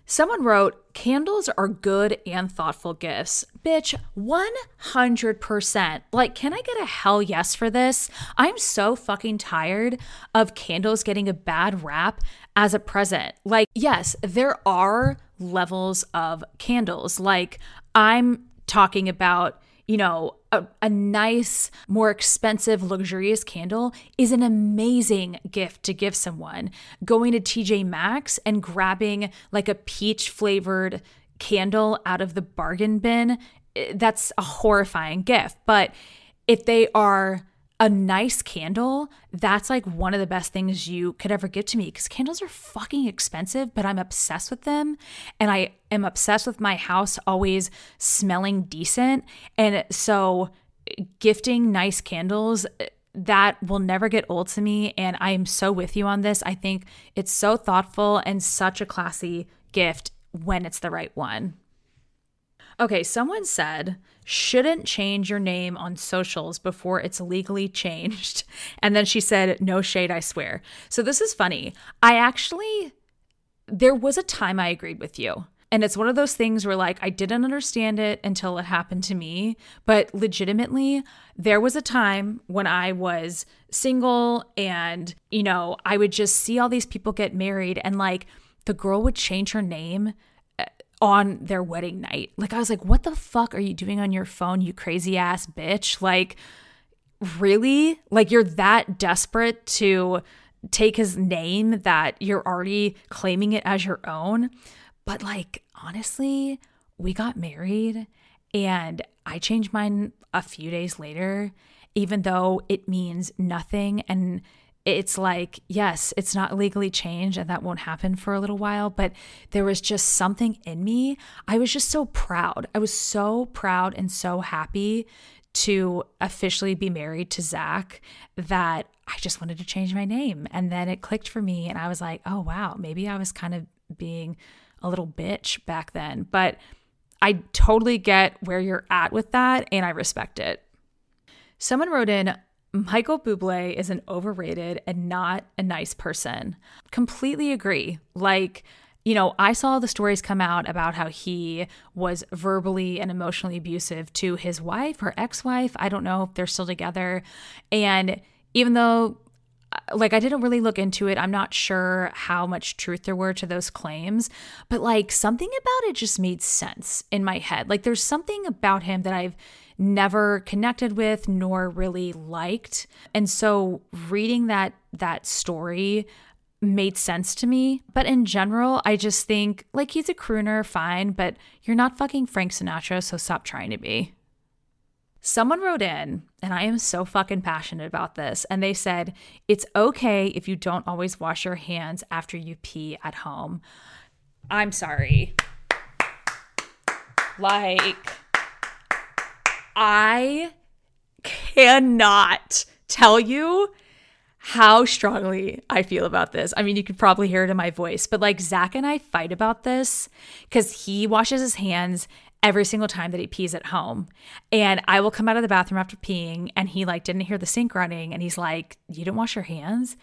Someone wrote, candles are good and thoughtful gifts. Bitch, 100%. Like, can I get a hell yes for this? I'm so fucking tired of candles getting a bad rap as a present. Like, yes, there are levels of candles. Like, I'm talking about you know, a, nice, more expensive, luxurious candle is an amazing gift to give someone. Going to TJ Maxx and grabbing like a peach flavored candle out of the bargain bin, eh, that's a horrifying gift. But if they are a nice candle, that's like one of the best things you could ever give to me because candles are fucking expensive, but I'm obsessed with them. And I am obsessed with my house always smelling decent. And so, gifting nice candles, eh, that will never get old to me. And I am so with you on this. I think it's so thoughtful and such a classy gift when it's the right one. Okay, someone said, shouldn't change your name on socials before it's legally (laughs) changed. And then she said, no shade, I swear. So this is funny. I actually, there was a time I agreed with you. And it's one of those things where, like, I didn't understand it until it happened to me. But legitimately, there was a time when I was single and, you know, I would just see all these people get married and, like, the girl would change her name on their wedding night. Like, I was like, what the fuck are you doing on your phone, you crazy ass bitch? Like, really? Like, you're that desperate to take his name that you're already claiming it as your own? But, like, honestly, we got married and I changed mine a few days later, even though it means nothing. And it's like, yes, it's not legally changed and that won't happen for a little while, but there was just something in me. I was just so proud. I was so proud and so happy to officially be married to Zach that I just wanted to change my name. And then it clicked for me, and I was like, oh, wow, maybe I was kind of being a little bitch back then. But I totally get where you're at with that, and I respect it. Someone wrote in, Michael Bublé is an overrated and not a nice person. Completely agree. Like, you know, I saw the stories come out about how he was verbally and emotionally abusive to his wife or ex wife. I don't know if they're still together. And even though, uh, like, I didn't really look into it, I'm not sure how much truth there were to those claims, but like, something about it just made sense in my head. Like, there's something about him that I've never connected with nor really liked. And so reading that that story made sense to me. But in general, I just think like he's a crooner, fine, but you're not fucking Frank Sinatra, so stop trying to be. Someone wrote in, and I am so fucking passionate about this, and they said, It's okay if you don't always wash your hands after you pee at home. I'm sorry. Like, I cannot tell you how strongly I feel about this. I mean, you could probably hear it in my voice, but like Zach and I fight about this because he washes his hands every single time that he pees at home. And I will come out of the bathroom after peeing and he like didn't hear the sink running and he's like, You didn't wash your hands?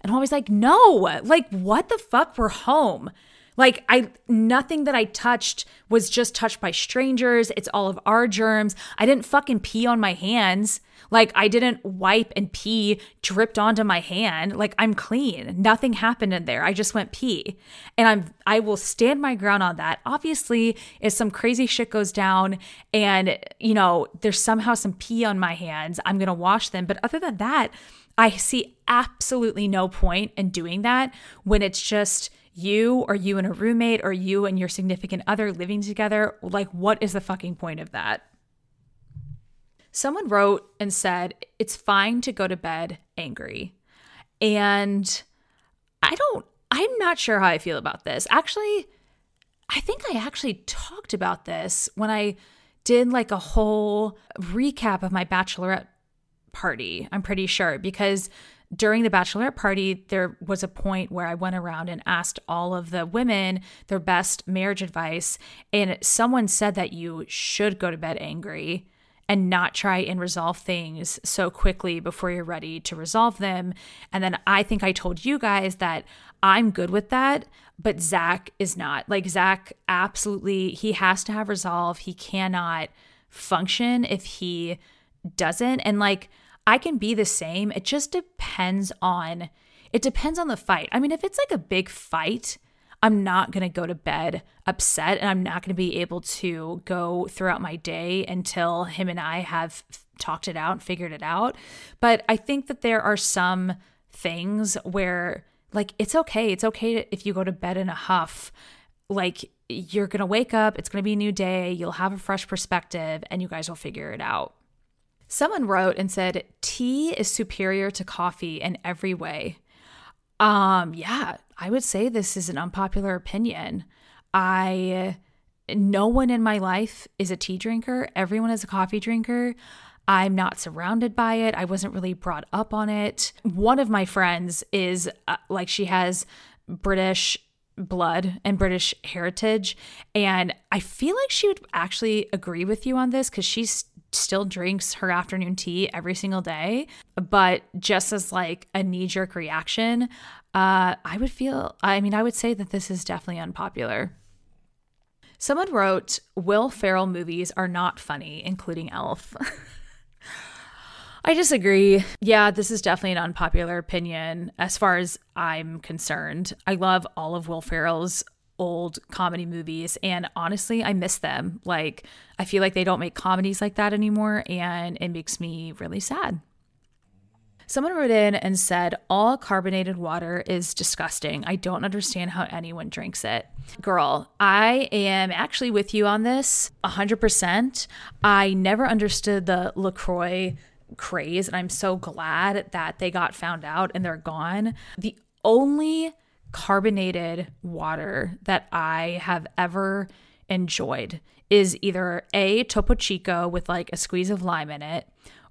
And I'm always like, No, like, what the fuck? We're home. Like I nothing that I touched was just touched by strangers. It's all of our germs. I didn't fucking pee on my hands. Like I didn't wipe and pee dripped onto my hand. Like I'm clean. Nothing happened in there. I just went pee. And I'm I will stand my ground on that. Obviously, if some crazy shit goes down and you know, there's somehow some pee on my hands, I'm going to wash them. But other than that, I see absolutely no point in doing that when it's just you or you and a roommate or you and your significant other living together. Like, what is the fucking point of that? Someone wrote and said, it's fine to go to bed angry. And I don't, I'm not sure how I feel about this. Actually, I think I actually talked about this when I did like a whole recap of my bachelorette party. I'm pretty sure because during the bachelorette party, there was a point where I went around and asked all of the women their best marriage advice. And someone said that you should go to bed angry and not try and resolve things so quickly before you're ready to resolve them. And then I think I told you guys that I'm good with that, but Zach is not. Like, Zach absolutely, he has to have resolve. He cannot function if he doesn't. And like, I can be the same. It just depends on it depends on the fight. I mean, if it's like a big fight, I'm not going to go to bed upset and I'm not going to be able to go throughout my day until him and I have talked it out and figured it out. But I think that there are some things where like it's okay. It's okay if you go to bed in a huff. Like you're going to wake up, it's going to be a new day, you'll have a fresh perspective and you guys will figure it out. Someone wrote and said, tea is superior to coffee in every way. Um, yeah, I would say this is an unpopular opinion. I, no one in my life is a tea drinker, everyone is a coffee drinker. I'm not surrounded by it. I wasn't really brought up on it. One of my friends is uh, like, she has British blood and British heritage. And I feel like she would actually agree with you on this because she's still drinks her afternoon tea every single day, but just as like a knee jerk reaction, uh, I would feel, I mean, I would say that this is definitely unpopular. Someone wrote, Will Ferrell movies are not funny, including Elf. (laughs) I disagree. Yeah, this is definitely an unpopular opinion as far as I'm concerned. I love all of Will Ferrell's old comedy movies and honestly I miss them. Like I feel like they don't make comedies like that anymore and it makes me really sad. Someone wrote in and said, All carbonated water is disgusting. I don't understand how anyone drinks it. Girl, I am actually with you on this 100%. I never understood the LaCroix craze, and I'm so glad that they got found out and they're gone. The only carbonated water that I have ever enjoyed is either a Topo Chico with like a squeeze of lime in it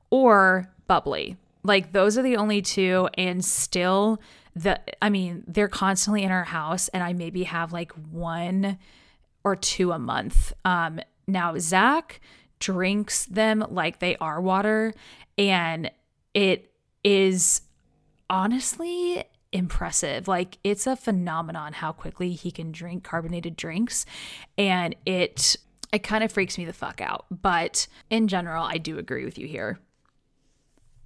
or bubbly. Like those are the only two and still the I mean, they're constantly in our house and I maybe have like one or two a month. Um now Zach drinks them like they are water and it is honestly impressive. Like it's a phenomenon how quickly he can drink carbonated drinks and it it kind of freaks me the fuck out. But in general, I do agree with you here.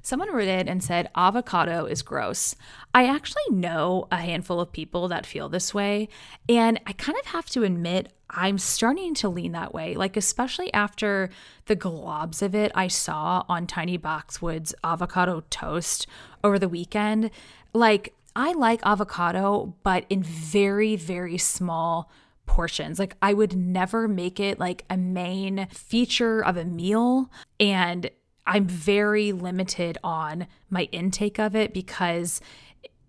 Someone wrote and said avocado is gross. I actually know a handful of people that feel this way, and I kind of have to admit I'm starting to lean that way. Like especially after the globs of it I saw on Tiny Boxwood's avocado toast over the weekend. Like I like avocado, but in very, very small portions. Like I would never make it like a main feature of a meal. And I'm very limited on my intake of it because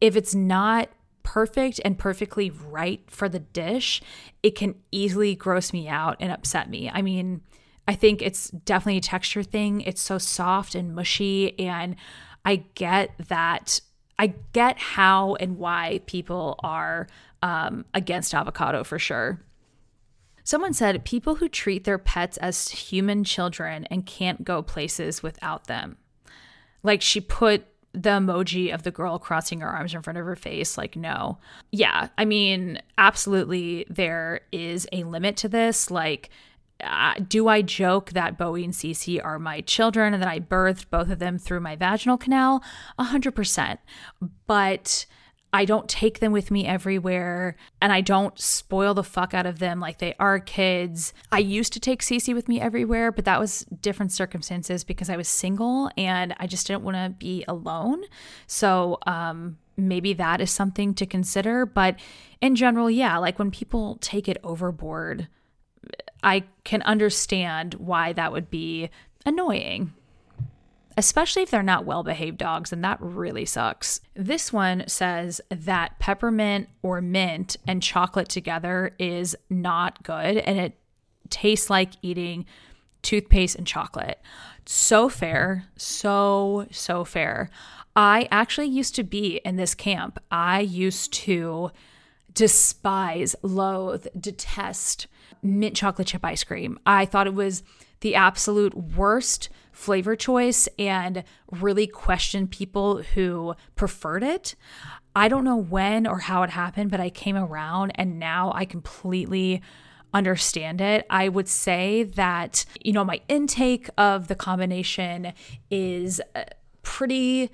if it's not perfect and perfectly right for the dish, it can easily gross me out and upset me. I mean, I think it's definitely a texture thing. It's so soft and mushy. And I get that I get how and why people are um, against avocado for sure. Someone said people who treat their pets as human children and can't go places without them. Like she put the emoji of the girl crossing her arms in front of her face. Like, no. Yeah, I mean, absolutely, there is a limit to this. Like, uh, do I joke that Bowie and Cece are my children and that I birthed both of them through my vaginal canal? A hundred percent. But I don't take them with me everywhere and I don't spoil the fuck out of them like they are kids. I used to take Cece with me everywhere, but that was different circumstances because I was single and I just didn't want to be alone. So, um, maybe that is something to consider. But in general, yeah, like when people take it overboard, I can understand why that would be annoying especially if they're not well behaved dogs, and that really sucks. This one says that peppermint or mint and chocolate together is not good and it tastes like eating toothpaste and chocolate. So fair, so, so fair. I actually used to be in this camp. I used to despise, loathe, detest mint chocolate chip ice cream. I thought it was the absolute worst flavor choice and really questioned people who preferred it. I don't know when or how it happened, but I came around and now I completely understand it. I would say that, you know, my intake of the combination is uh, pretty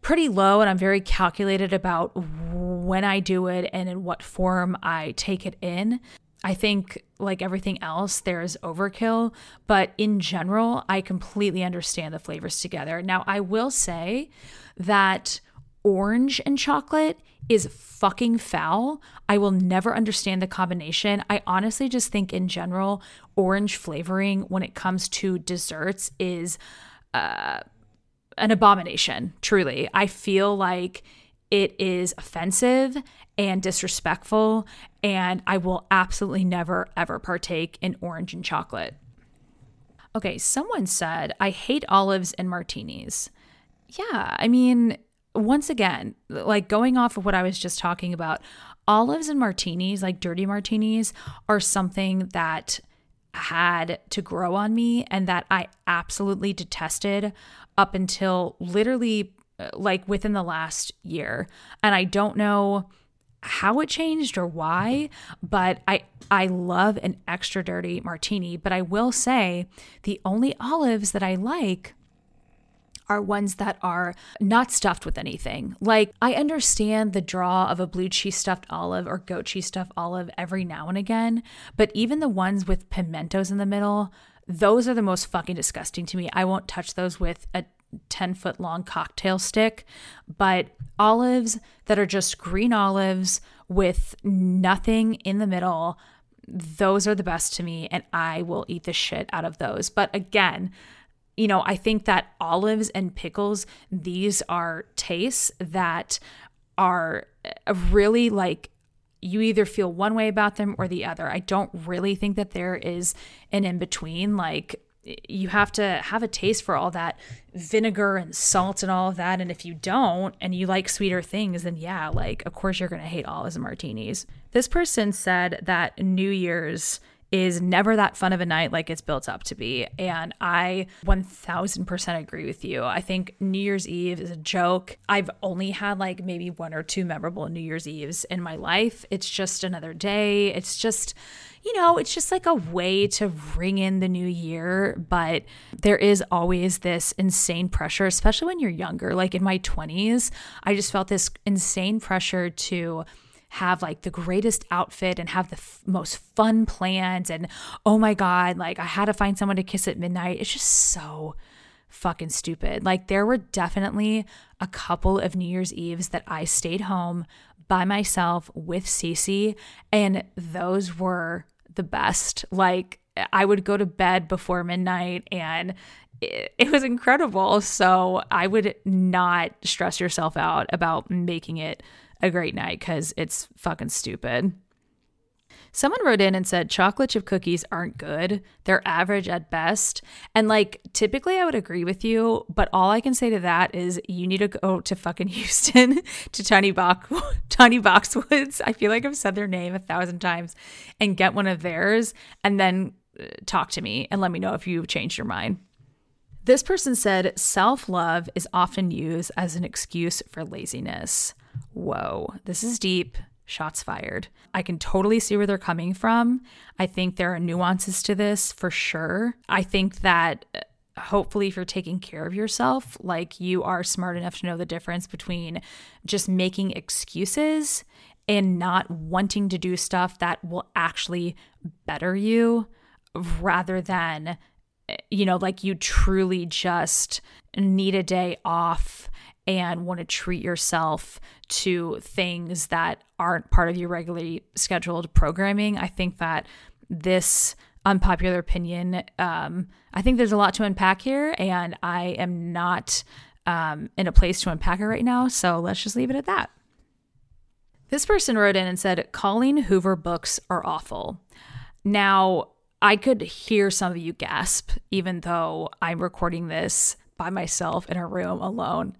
pretty low and I'm very calculated about when I do it and in what form I take it in. I think, like everything else, there's overkill, but in general, I completely understand the flavors together. Now, I will say that orange and chocolate is fucking foul. I will never understand the combination. I honestly just think, in general, orange flavoring when it comes to desserts is uh, an abomination, truly. I feel like it is offensive and disrespectful, and I will absolutely never, ever partake in orange and chocolate. Okay, someone said, I hate olives and martinis. Yeah, I mean, once again, like going off of what I was just talking about, olives and martinis, like dirty martinis, are something that had to grow on me and that I absolutely detested up until literally like within the last year. And I don't know how it changed or why, but I I love an extra dirty martini, but I will say the only olives that I like are ones that are not stuffed with anything. Like, I understand the draw of a blue cheese stuffed olive or goat cheese stuffed olive every now and again, but even the ones with pimentos in the middle, those are the most fucking disgusting to me. I won't touch those with a 10 foot long cocktail stick, but olives that are just green olives with nothing in the middle, those are the best to me, and I will eat the shit out of those. But again, you know, I think that olives and pickles, these are tastes that are uh, really like you either feel one way about them or the other. I don't really think that there is an in between. Like, you have to have a taste for all that vinegar and salt and all of that. And if you don't and you like sweeter things, then yeah, like, of course, you're going to hate olives and martinis. This person said that New Year's is never that fun of a night like it's built up to be. And I 1000% agree with you. I think New Year's Eve is a joke. I've only had like maybe one or two memorable New Year's Eves in my life. It's just another day. It's just, you know, it's just like a way to ring in the new year. But there is always this insane pressure, especially when you're younger. Like in my 20s, I just felt this insane pressure to have like the greatest outfit and have the f- most fun plans and oh my god like i had to find someone to kiss at midnight. It's just so fucking stupid. Like there were definitely a couple of new year's eves that i stayed home by myself with Cece and those were the best. Like i would go to bed before midnight and it was incredible. So i would not stress yourself out about making it a great night because it's fucking stupid. Someone wrote in and said chocolate chip cookies aren't good. They're average at best. And like typically I would agree with you, but all I can say to that is you need to go to fucking (laughs) Houston to Tiny Box (laughs) Tiny Boxwoods. I feel like I've said their name a thousand times and get one of theirs and then uh, talk to me and let me know if you've changed your mind. This person said self love is often used as an excuse for laziness. Whoa, this is deep. Shots fired. I can totally see where they're coming from. I think there are nuances to this for sure. I think that uh, hopefully, if you're taking care of yourself, like you are smart enough to know the difference between just making excuses and not wanting to do stuff that will actually better you rather than you know like you truly just need a day off and want to treat yourself to things that aren't part of your regularly scheduled programming i think that this unpopular opinion um, i think there's a lot to unpack here and i am not um, in a place to unpack it right now so let's just leave it at that this person wrote in and said, Colleen Hoover books are awful. Now, I could hear some of you gasp, even though I'm recording this by myself in a room alone.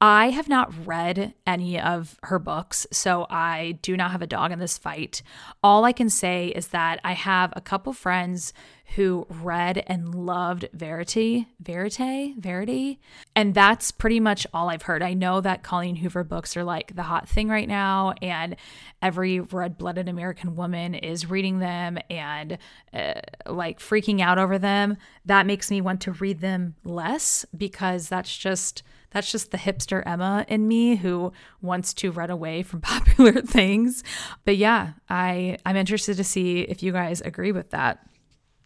I have not read any of her books, so I do not have a dog in this fight. All I can say is that I have a couple friends who read and loved Verity, Verite, Verity. And that's pretty much all I've heard. I know that Colleen Hoover books are like the hot thing right now, and every red blooded American woman is reading them and uh, like freaking out over them. That makes me want to read them less because that's just that's just the hipster Emma in me who wants to run away from (laughs) popular things. But yeah, I I'm interested to see if you guys agree with that.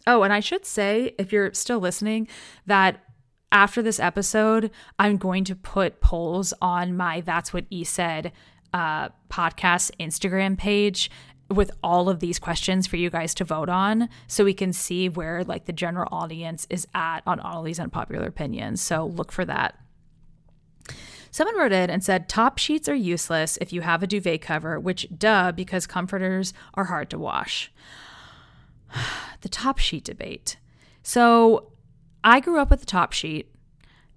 Oh, and I should say, if you're still listening, that after this episode, I'm going to put polls on my That's What E Said uh, podcast Instagram page with all of these questions for you guys to vote on so we can see where like the general audience is at on all these unpopular opinions. So look for that. Someone wrote in and said top sheets are useless if you have a duvet cover, which duh, because comforters are hard to wash. (sighs) the top sheet debate. So I grew up with the top sheet,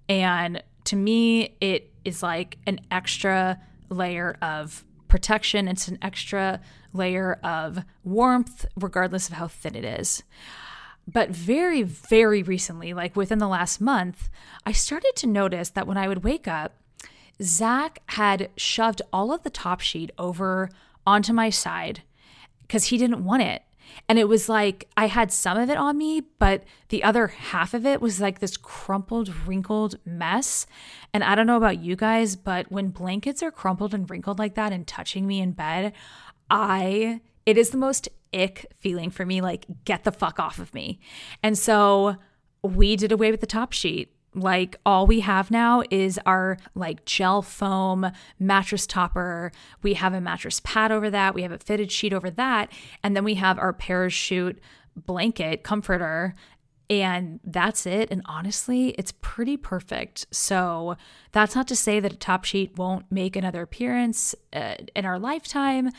and to me, it is like an extra layer of protection. It's an extra layer of warmth, regardless of how thin it is. But very, very recently, like within the last month, I started to notice that when I would wake up, Zach had shoved all of the top sheet over onto my side because he didn't want it. And it was like I had some of it on me, but the other half of it was like this crumpled, wrinkled mess. And I don't know about you guys, but when blankets are crumpled and wrinkled like that and touching me in bed, I, it is the most ick feeling for me. Like, get the fuck off of me. And so we did away with the top sheet like all we have now is our like gel foam mattress topper. We have a mattress pad over that. We have a fitted sheet over that. And then we have our parachute blanket comforter. And that's it. And honestly, it's pretty perfect. So that's not to say that a top sheet won't make another appearance uh, in our lifetime.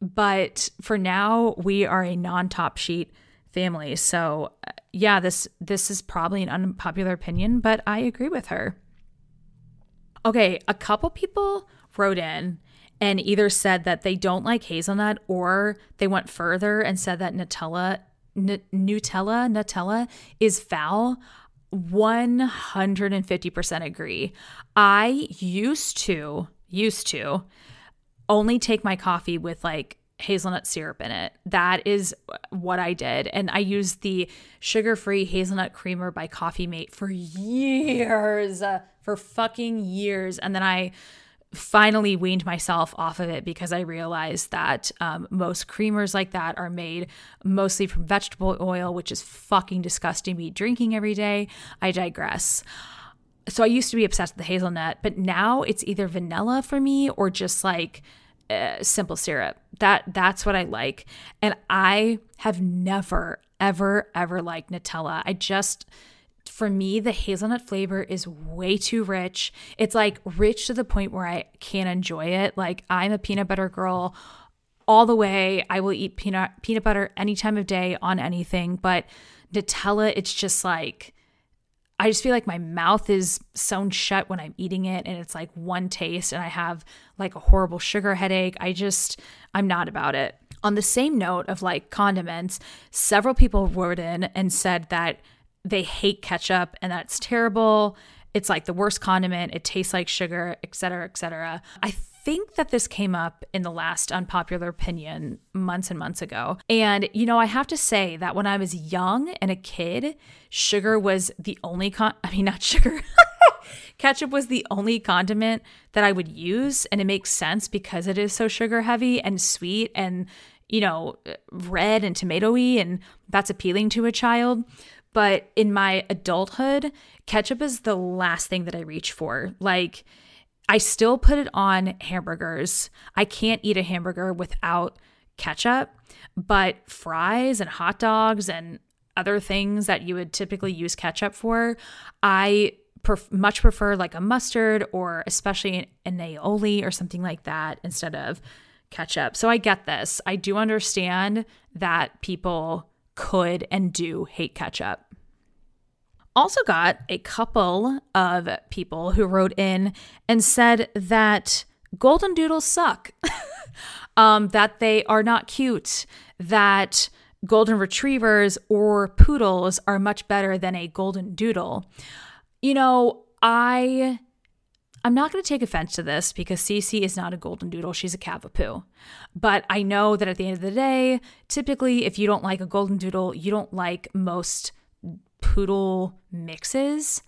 But for now, we are a non top sheet family. So uh, yeah, this this is probably an unpopular opinion, but I agree with her. Okay, a couple people wrote in and either said that they don't like hazelnut or they went further and said that Nutella N- Nutella Nutella is foul. 150% agree. I used to used to only take my coffee with like hazelnut syrup in it. That is what I did. And I used the sugar free hazelnut creamer by Coffee Mate for years, uh, for fucking years. And then I finally weaned myself off of it because I realized that um, most creamers like that are made mostly from vegetable oil, which is fucking disgusting me drinking every day. I digress. So I used to be obsessed with the hazelnut, but now it's either vanilla for me or just like uh, simple syrup. That that's what I like. And I have never ever ever liked Nutella. I just for me the hazelnut flavor is way too rich. It's like rich to the point where I can't enjoy it. Like I'm a peanut butter girl all the way. I will eat peanut peanut butter any time of day on anything, but Nutella it's just like I just feel like my mouth is sewn shut when I'm eating it and it's like one taste and I have like a horrible sugar headache. I just, I'm not about it. On the same note of like condiments, several people wrote in and said that they hate ketchup and that's terrible. It's like the worst condiment. It tastes like sugar, et cetera, et cetera. I think that this came up in the last unpopular opinion months and months ago. And, you know, I have to say that when I was young and a kid, sugar was the only con, I mean, not sugar. (laughs) Ketchup was the only condiment that I would use. And it makes sense because it is so sugar heavy and sweet and, you know, red and tomatoey. And that's appealing to a child. But in my adulthood, ketchup is the last thing that I reach for. Like, I still put it on hamburgers. I can't eat a hamburger without ketchup, but fries and hot dogs and other things that you would typically use ketchup for, I pref- much prefer like a mustard or especially an aioli or something like that instead of ketchup. So I get this. I do understand that people could and do hate ketchup. Also, got a couple of people who wrote in and said that golden doodles suck, (laughs) um, that they are not cute, that golden retrievers or poodles are much better than a golden doodle. You know, I I'm not going to take offense to this because Cece is not a golden doodle. She's a cavapoo. But I know that at the end of the day, typically, if you don't like a golden doodle, you don't like most poodle mixes.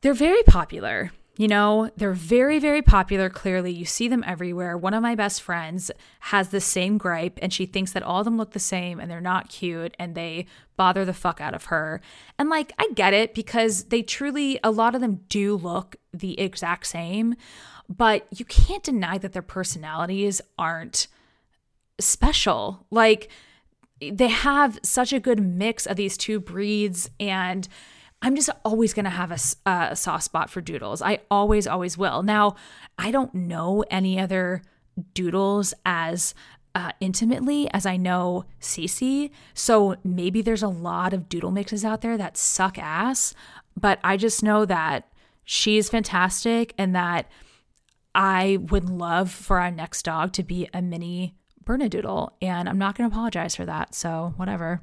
They're very popular. You know, they're very, very popular. Clearly, you see them everywhere. One of my best friends has the same gripe, and she thinks that all of them look the same and they're not cute and they bother the fuck out of her. And like, I get it because they truly, a lot of them do look the exact same, but you can't deny that their personalities aren't special. Like, they have such a good mix of these two breeds and I'm just always going to have a, a, soft spot for doodles. I always, always will. Now, I don't know any other doodles as uh, intimately as I know Cece. So maybe there's a lot of doodle mixes out there that suck ass, but I just know that she's fantastic and that I would love for our next dog to be a mini Bernedoodle, and I'm not going to apologize for that. So, whatever.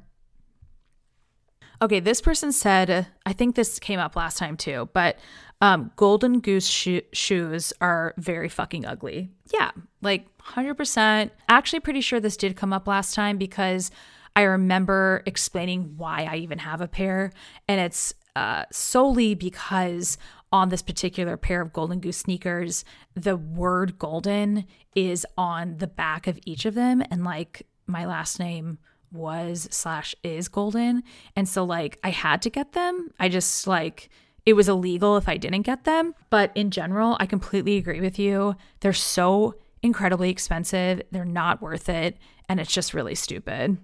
Okay, this person said, I think this came up last time too, but um, golden goose sho- shoes are very fucking ugly. Yeah, like 100%. Actually, pretty sure this did come up last time because I remember explaining why I even have a pair, and it's uh, solely because on this particular pair of Golden Goose sneakers, the word golden is on the back of each of them. And like my last name was slash is golden. And so like I had to get them. I just like it was illegal if I didn't get them. But in general, I completely agree with you. They're so incredibly expensive, they're not worth it. And it's just really stupid.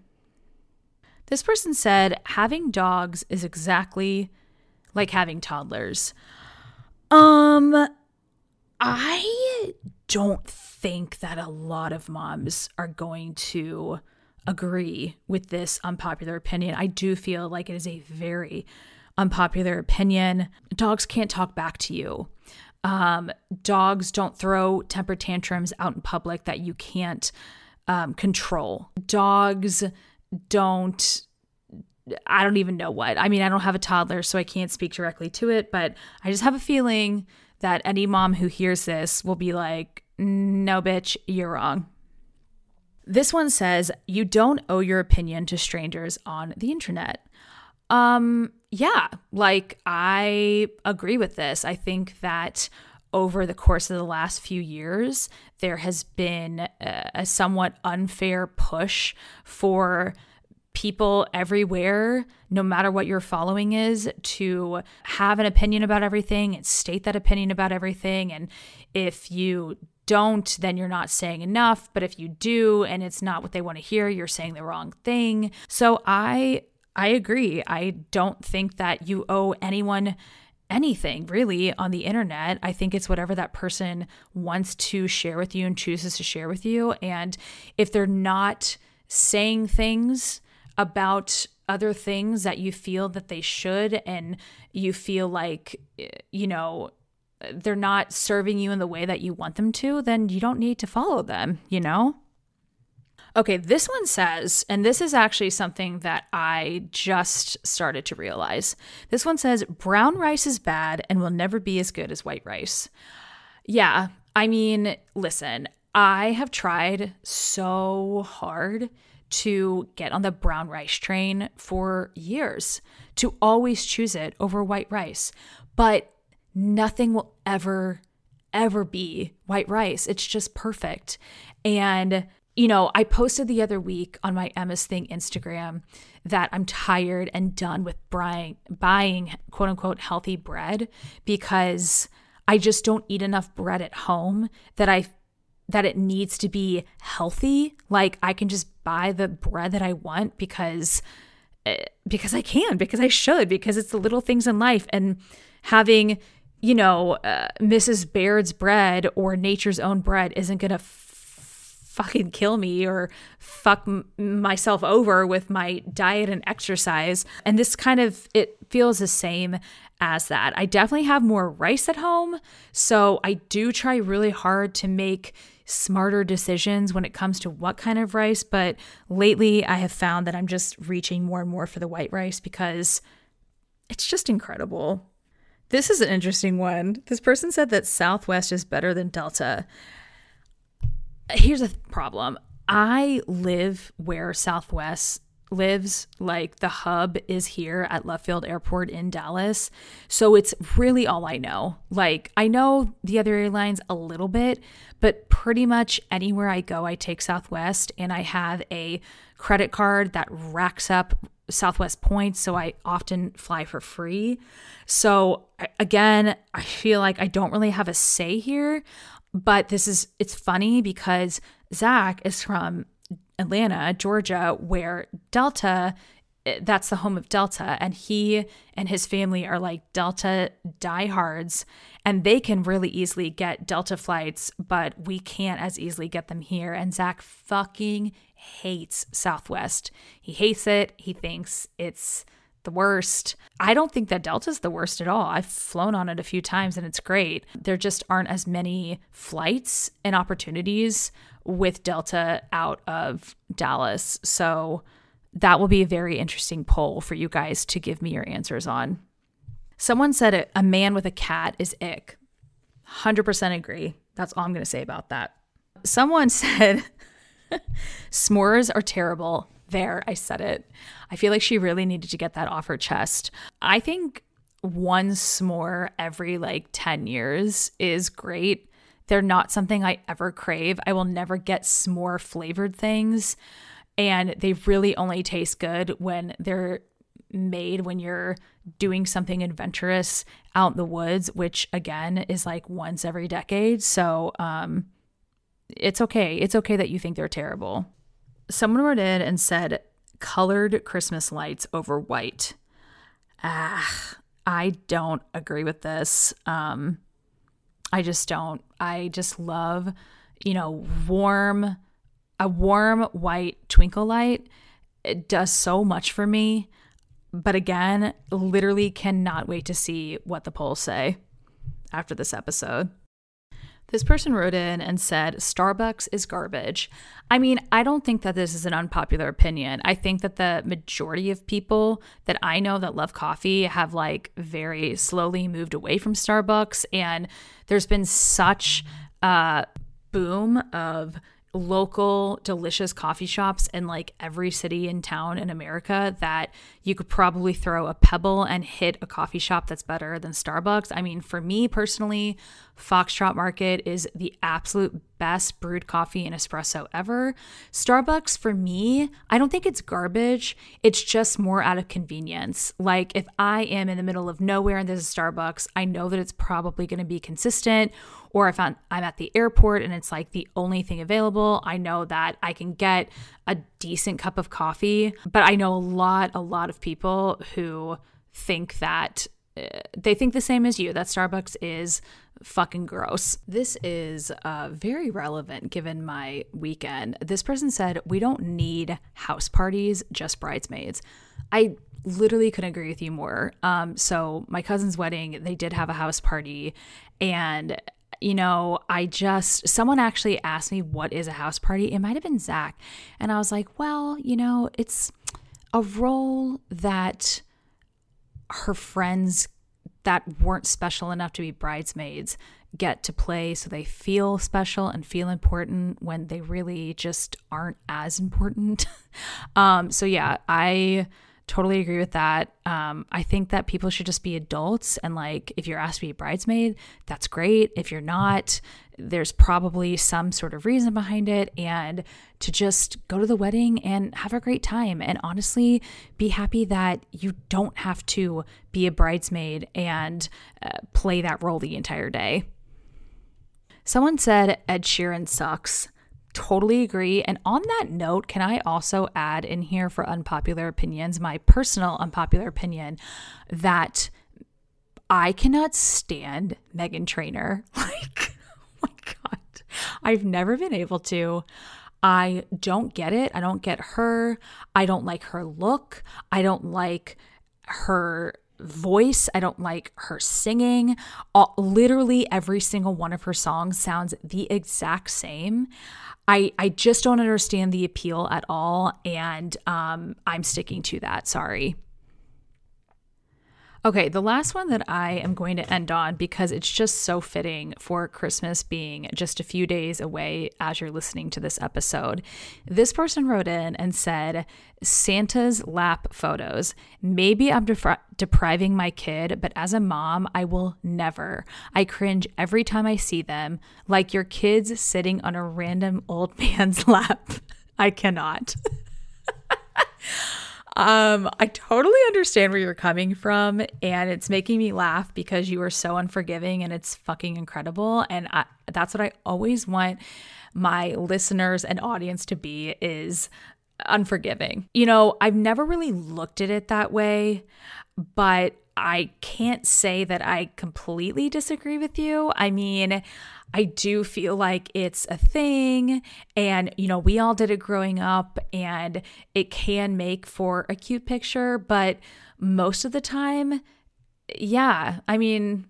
This person said having dogs is exactly like having toddlers. Um, I don't think that a lot of moms are going to agree with this unpopular opinion. I do feel like it is a very unpopular opinion. Dogs can't talk back to you. Um, dogs don't throw temper tantrums out in public that you can't um, control. Dogs don't I don't even know what. I mean, I don't have a toddler, so I can't speak directly to it, but I just have a feeling that any mom who hears this will be like, no, bitch, you're wrong. This one says, you don't owe your opinion to strangers on the internet. Um, yeah, like I agree with this. I think that over the course of the last few years, there has been a, a somewhat unfair push for people everywhere, no matter what your following is, to have an opinion about everything and state that opinion about everything. And if you don't, then you're not saying enough. But if you do and it's not what they want to hear, you're saying the wrong thing. So I I agree. I don't think that you owe anyone anything really on the internet. I think it's whatever that person wants to share with you and chooses to share with you. And if they're not saying things about other things that you feel that they should and you feel like eh, you know they're not serving you in the way that you want them to then you don't need to follow them you know Okay, this one says, and this is actually something that I just started to realize. This one says, brown rice is bad and will never be as good as white rice. Yeah, I mean, listen, I have tried so hard to get on the brown rice train for years, to always choose it over white rice. But nothing will ever, ever be white rice. It's just perfect. And you know, I posted the other week on my Emma's Thing Instagram that I'm tired and done with buying, buying quote unquote healthy bread because I just don't eat enough bread at home that I that it needs to be healthy. Like I can just buy the bread that I want because eh, because I can, because I should, because it's the little things in life and having you know, uh, Mrs. Baird's bread or nature's own bread isn't going to fucking kill me or fuck m- myself over with my diet and exercise. And this kind of it feels the same as that. I definitely have more rice at home, so I do try really hard to make smarter decisions when it comes to what kind of rice, but lately I have found that I'm just reaching more and more for the white rice because it's just incredible. This is an interesting one. This person said that Southwest is better than Delta here's a problem. I live where Southwest lives, like the hub is here at Love Field Airport in Dallas. So it's really all I know. Like I know the other airlines a little bit, but pretty much anywhere I go, I take Southwest and I have a credit card that racks up Southwest points, so I often fly for free. So again, I feel like I don't really have a say here but this is, it's funny because Zach is from Atlanta, Georgia, where Delta, eh, that's the home of Delta. And he and his family are like Delta diehards. And they can really easily get Delta flights, but we can't as easily get them here. And Zach fucking hates Southwest. He hates it. He thinks it's the worst. I don't think that Delta's the worst at all. I've flown on it a few times and it's great. There just aren't as many flights and opportunities with Delta out of Dallas. So that will be a very interesting poll for you guys to give me your answers on. Someone said a man with a cat is ick. 100% agree. That's all I'm going to say about that. Someone (laughs) said s'mores are terrible. There, I said it. I feel like she really needed to get that off her chest. I think one s'more every like 10 years is great. They're not something I ever crave. I will never get s'more flavored things. And they really only taste good when they're made when you're doing something adventurous out in the woods, which again is like once every decade. So, um, it's okay. It's okay that you think they're terrible someone wrote in and said colored Christmas lights over white. Ah, I don't agree with this. Um, I just don't. I just love, you know, warm, a warm white twinkle light. It does so much for me. But again, literally cannot wait to see what the polls say after this episode. This person wrote in and said, Starbucks is garbage. I mean, I don't think that this is an unpopular opinion. I think that the majority of people that I know that love coffee have like very slowly moved away from Starbucks. And there's been such a boom of local delicious coffee shops in like every city and town in America that you could probably throw a pebble and hit a coffee shop that's better than Starbucks. I mean, for me personally, Foxtrot Market is the absolute best brewed coffee and espresso ever. Starbucks, for me, I don't think it's garbage. It's just more out of convenience. Like, if I am in the middle of nowhere and there's a Starbucks, I know that it's probably going to be consistent. Or if I'm, at the airport and it's like the only thing available, I know that I can get a decent cup of coffee. But I know a lot, a lot of people who think that uh, they think the same as you that Starbucks is fucking gross. This is uh, very relevant given my weekend. This person said, We don't need house parties, just bridesmaids. I literally couldn't agree with you more. Um, so, my cousin's wedding, they did have a house party, and you know, I just, someone actually asked me, what is a house party? It might have been Zach. And I was like, well, you know, it's a role that her friends that weren't special enough to be bridesmaids get to play so they feel special and feel important when they really just aren't as important. (laughs) um, so, yeah, I totally agree with that. Um, I think that people should just be adults and like if you're asked to be a bridesmaid, that's great. If you're not, there's probably some sort of reason behind it and to just go to the wedding and have a great time and honestly be happy that you don't have to be a bridesmaid and uh, play that role the entire day. Someone said Ed Sheeran sucks. Totally agree. And on that note, can I also add in here for unpopular opinions, my personal unpopular opinion that I cannot stand Meghan Trainor. (laughs) Like, oh my God. I've never been able to. I don't get it. I don't get her. I don't like her look. I don't like her voice. I don't like her singing. All, literally every single one of her songs sounds the exact same. I I just don't understand the appeal at all, and um, I'm sticking to that. Sorry. Okay, the last one that I am going to end on because it's just so fitting for Christmas being just a few days away as you're listening to this episode. This person wrote in and said, Santa's lap photos. Maybe I'm depri- depriving my kid, but as a mom, I will never. I cringe every time I see them, like your kids sitting on a random old (laughs) man's lap. I cannot. (laughs) Um, I totally understand where you're coming from, and it's making me laugh because you are so unforgiving and it's fucking incredible. And I, that's what I always want my listeners and audience to be is unforgiving. You know, I've never really looked at it that way, but I can't say that I completely disagree with you. I mean, I do feel like it's a thing. And, you know, we all did it growing up and it can make for a cute picture. But most of the time, yeah, I mean,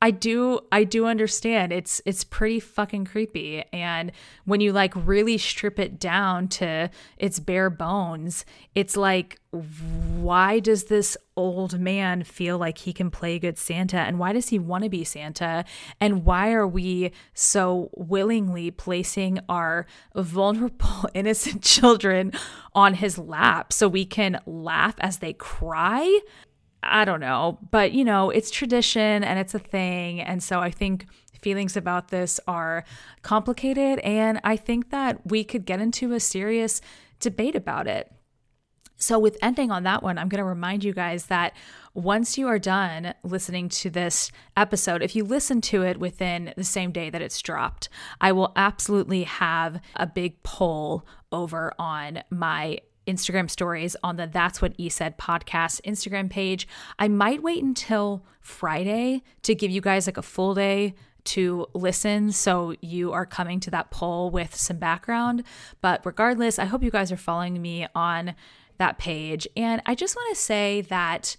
I do I do understand. It's it's pretty fucking creepy. And when you like really strip it down to its bare bones it's like why does this old man feel like he can play good Santa? And why does he want to be Santa? And why are we so willingly placing our vulnerable (laughs) innocent children on his lap so we can laugh as they cry I don't know, but you know, it's tradition and it's a thing. And so I think feelings about this are complicated. And I think that we could get into a serious debate about it. So, with ending on that one, I'm going to remind you guys that once you are done listening to this episode, if you listen to it within the same day that it's dropped, I will absolutely have a big poll over on my Instagram stories on the That's What E Said podcast Instagram page. I might wait until Friday to give you guys like a full day to listen so you are coming to that poll with some background. But regardless, I hope you guys are following me on that page. And I just want to say that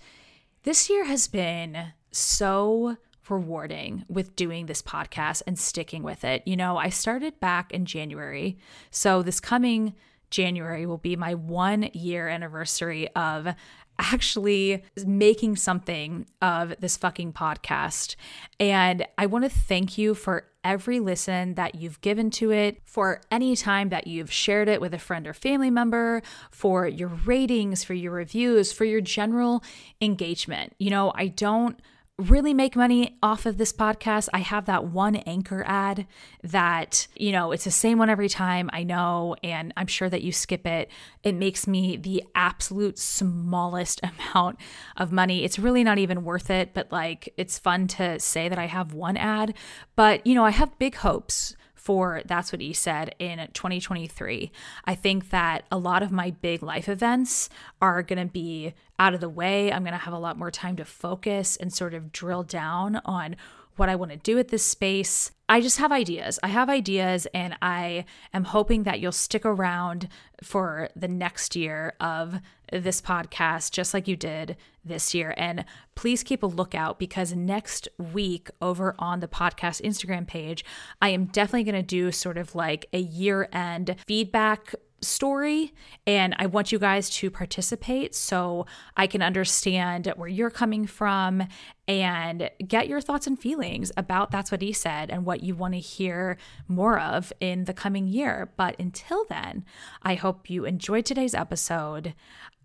this year has been so rewarding with doing this podcast and sticking with it. You know, I started back in January. So this coming January will be my one year anniversary of actually making something of this fucking podcast. And I want to thank you for every listen that you've given to it, for any time that you've shared it with a friend or family member, for your ratings, for your reviews, for your general engagement. You know, I don't really make money off of this podcast, I have that one anchor ad that, you know, it's the same one every time, I know, and I'm sure that you skip it. It makes me the absolute smallest (laughs) amount of money. It's really not even worth it, but like it's fun to say that I have one ad. But, you know, I have big hopes for That's What He Said in 2023. I think that a lot of my big life events are going to be out of the way. I'm going to have a lot more time to focus and sort of drill down on what I want to do with this space. I just have ideas. I have ideas, and I am hoping that you'll stick around for the next year of this podcast, just like you did this year. And please keep a lookout because next week over on the podcast Instagram page, I am definitely going to do sort of like a year end feedback story and I want you guys to participate so I can understand where you're coming from and get your thoughts and feelings about That's What He Said and what you want to hear more of in the coming year. But until then, I hope you enjoyed today's episode.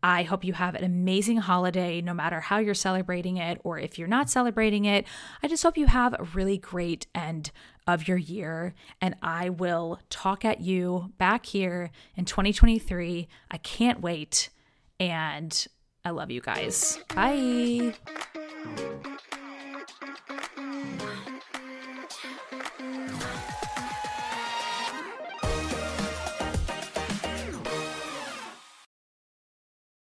I hope you have an amazing holiday, no matter how you're celebrating it or if you're not celebrating it. I just hope you have a really great end of your year. And I will talk at you back here in 2023. I can't wait. And I love you guys. Bye.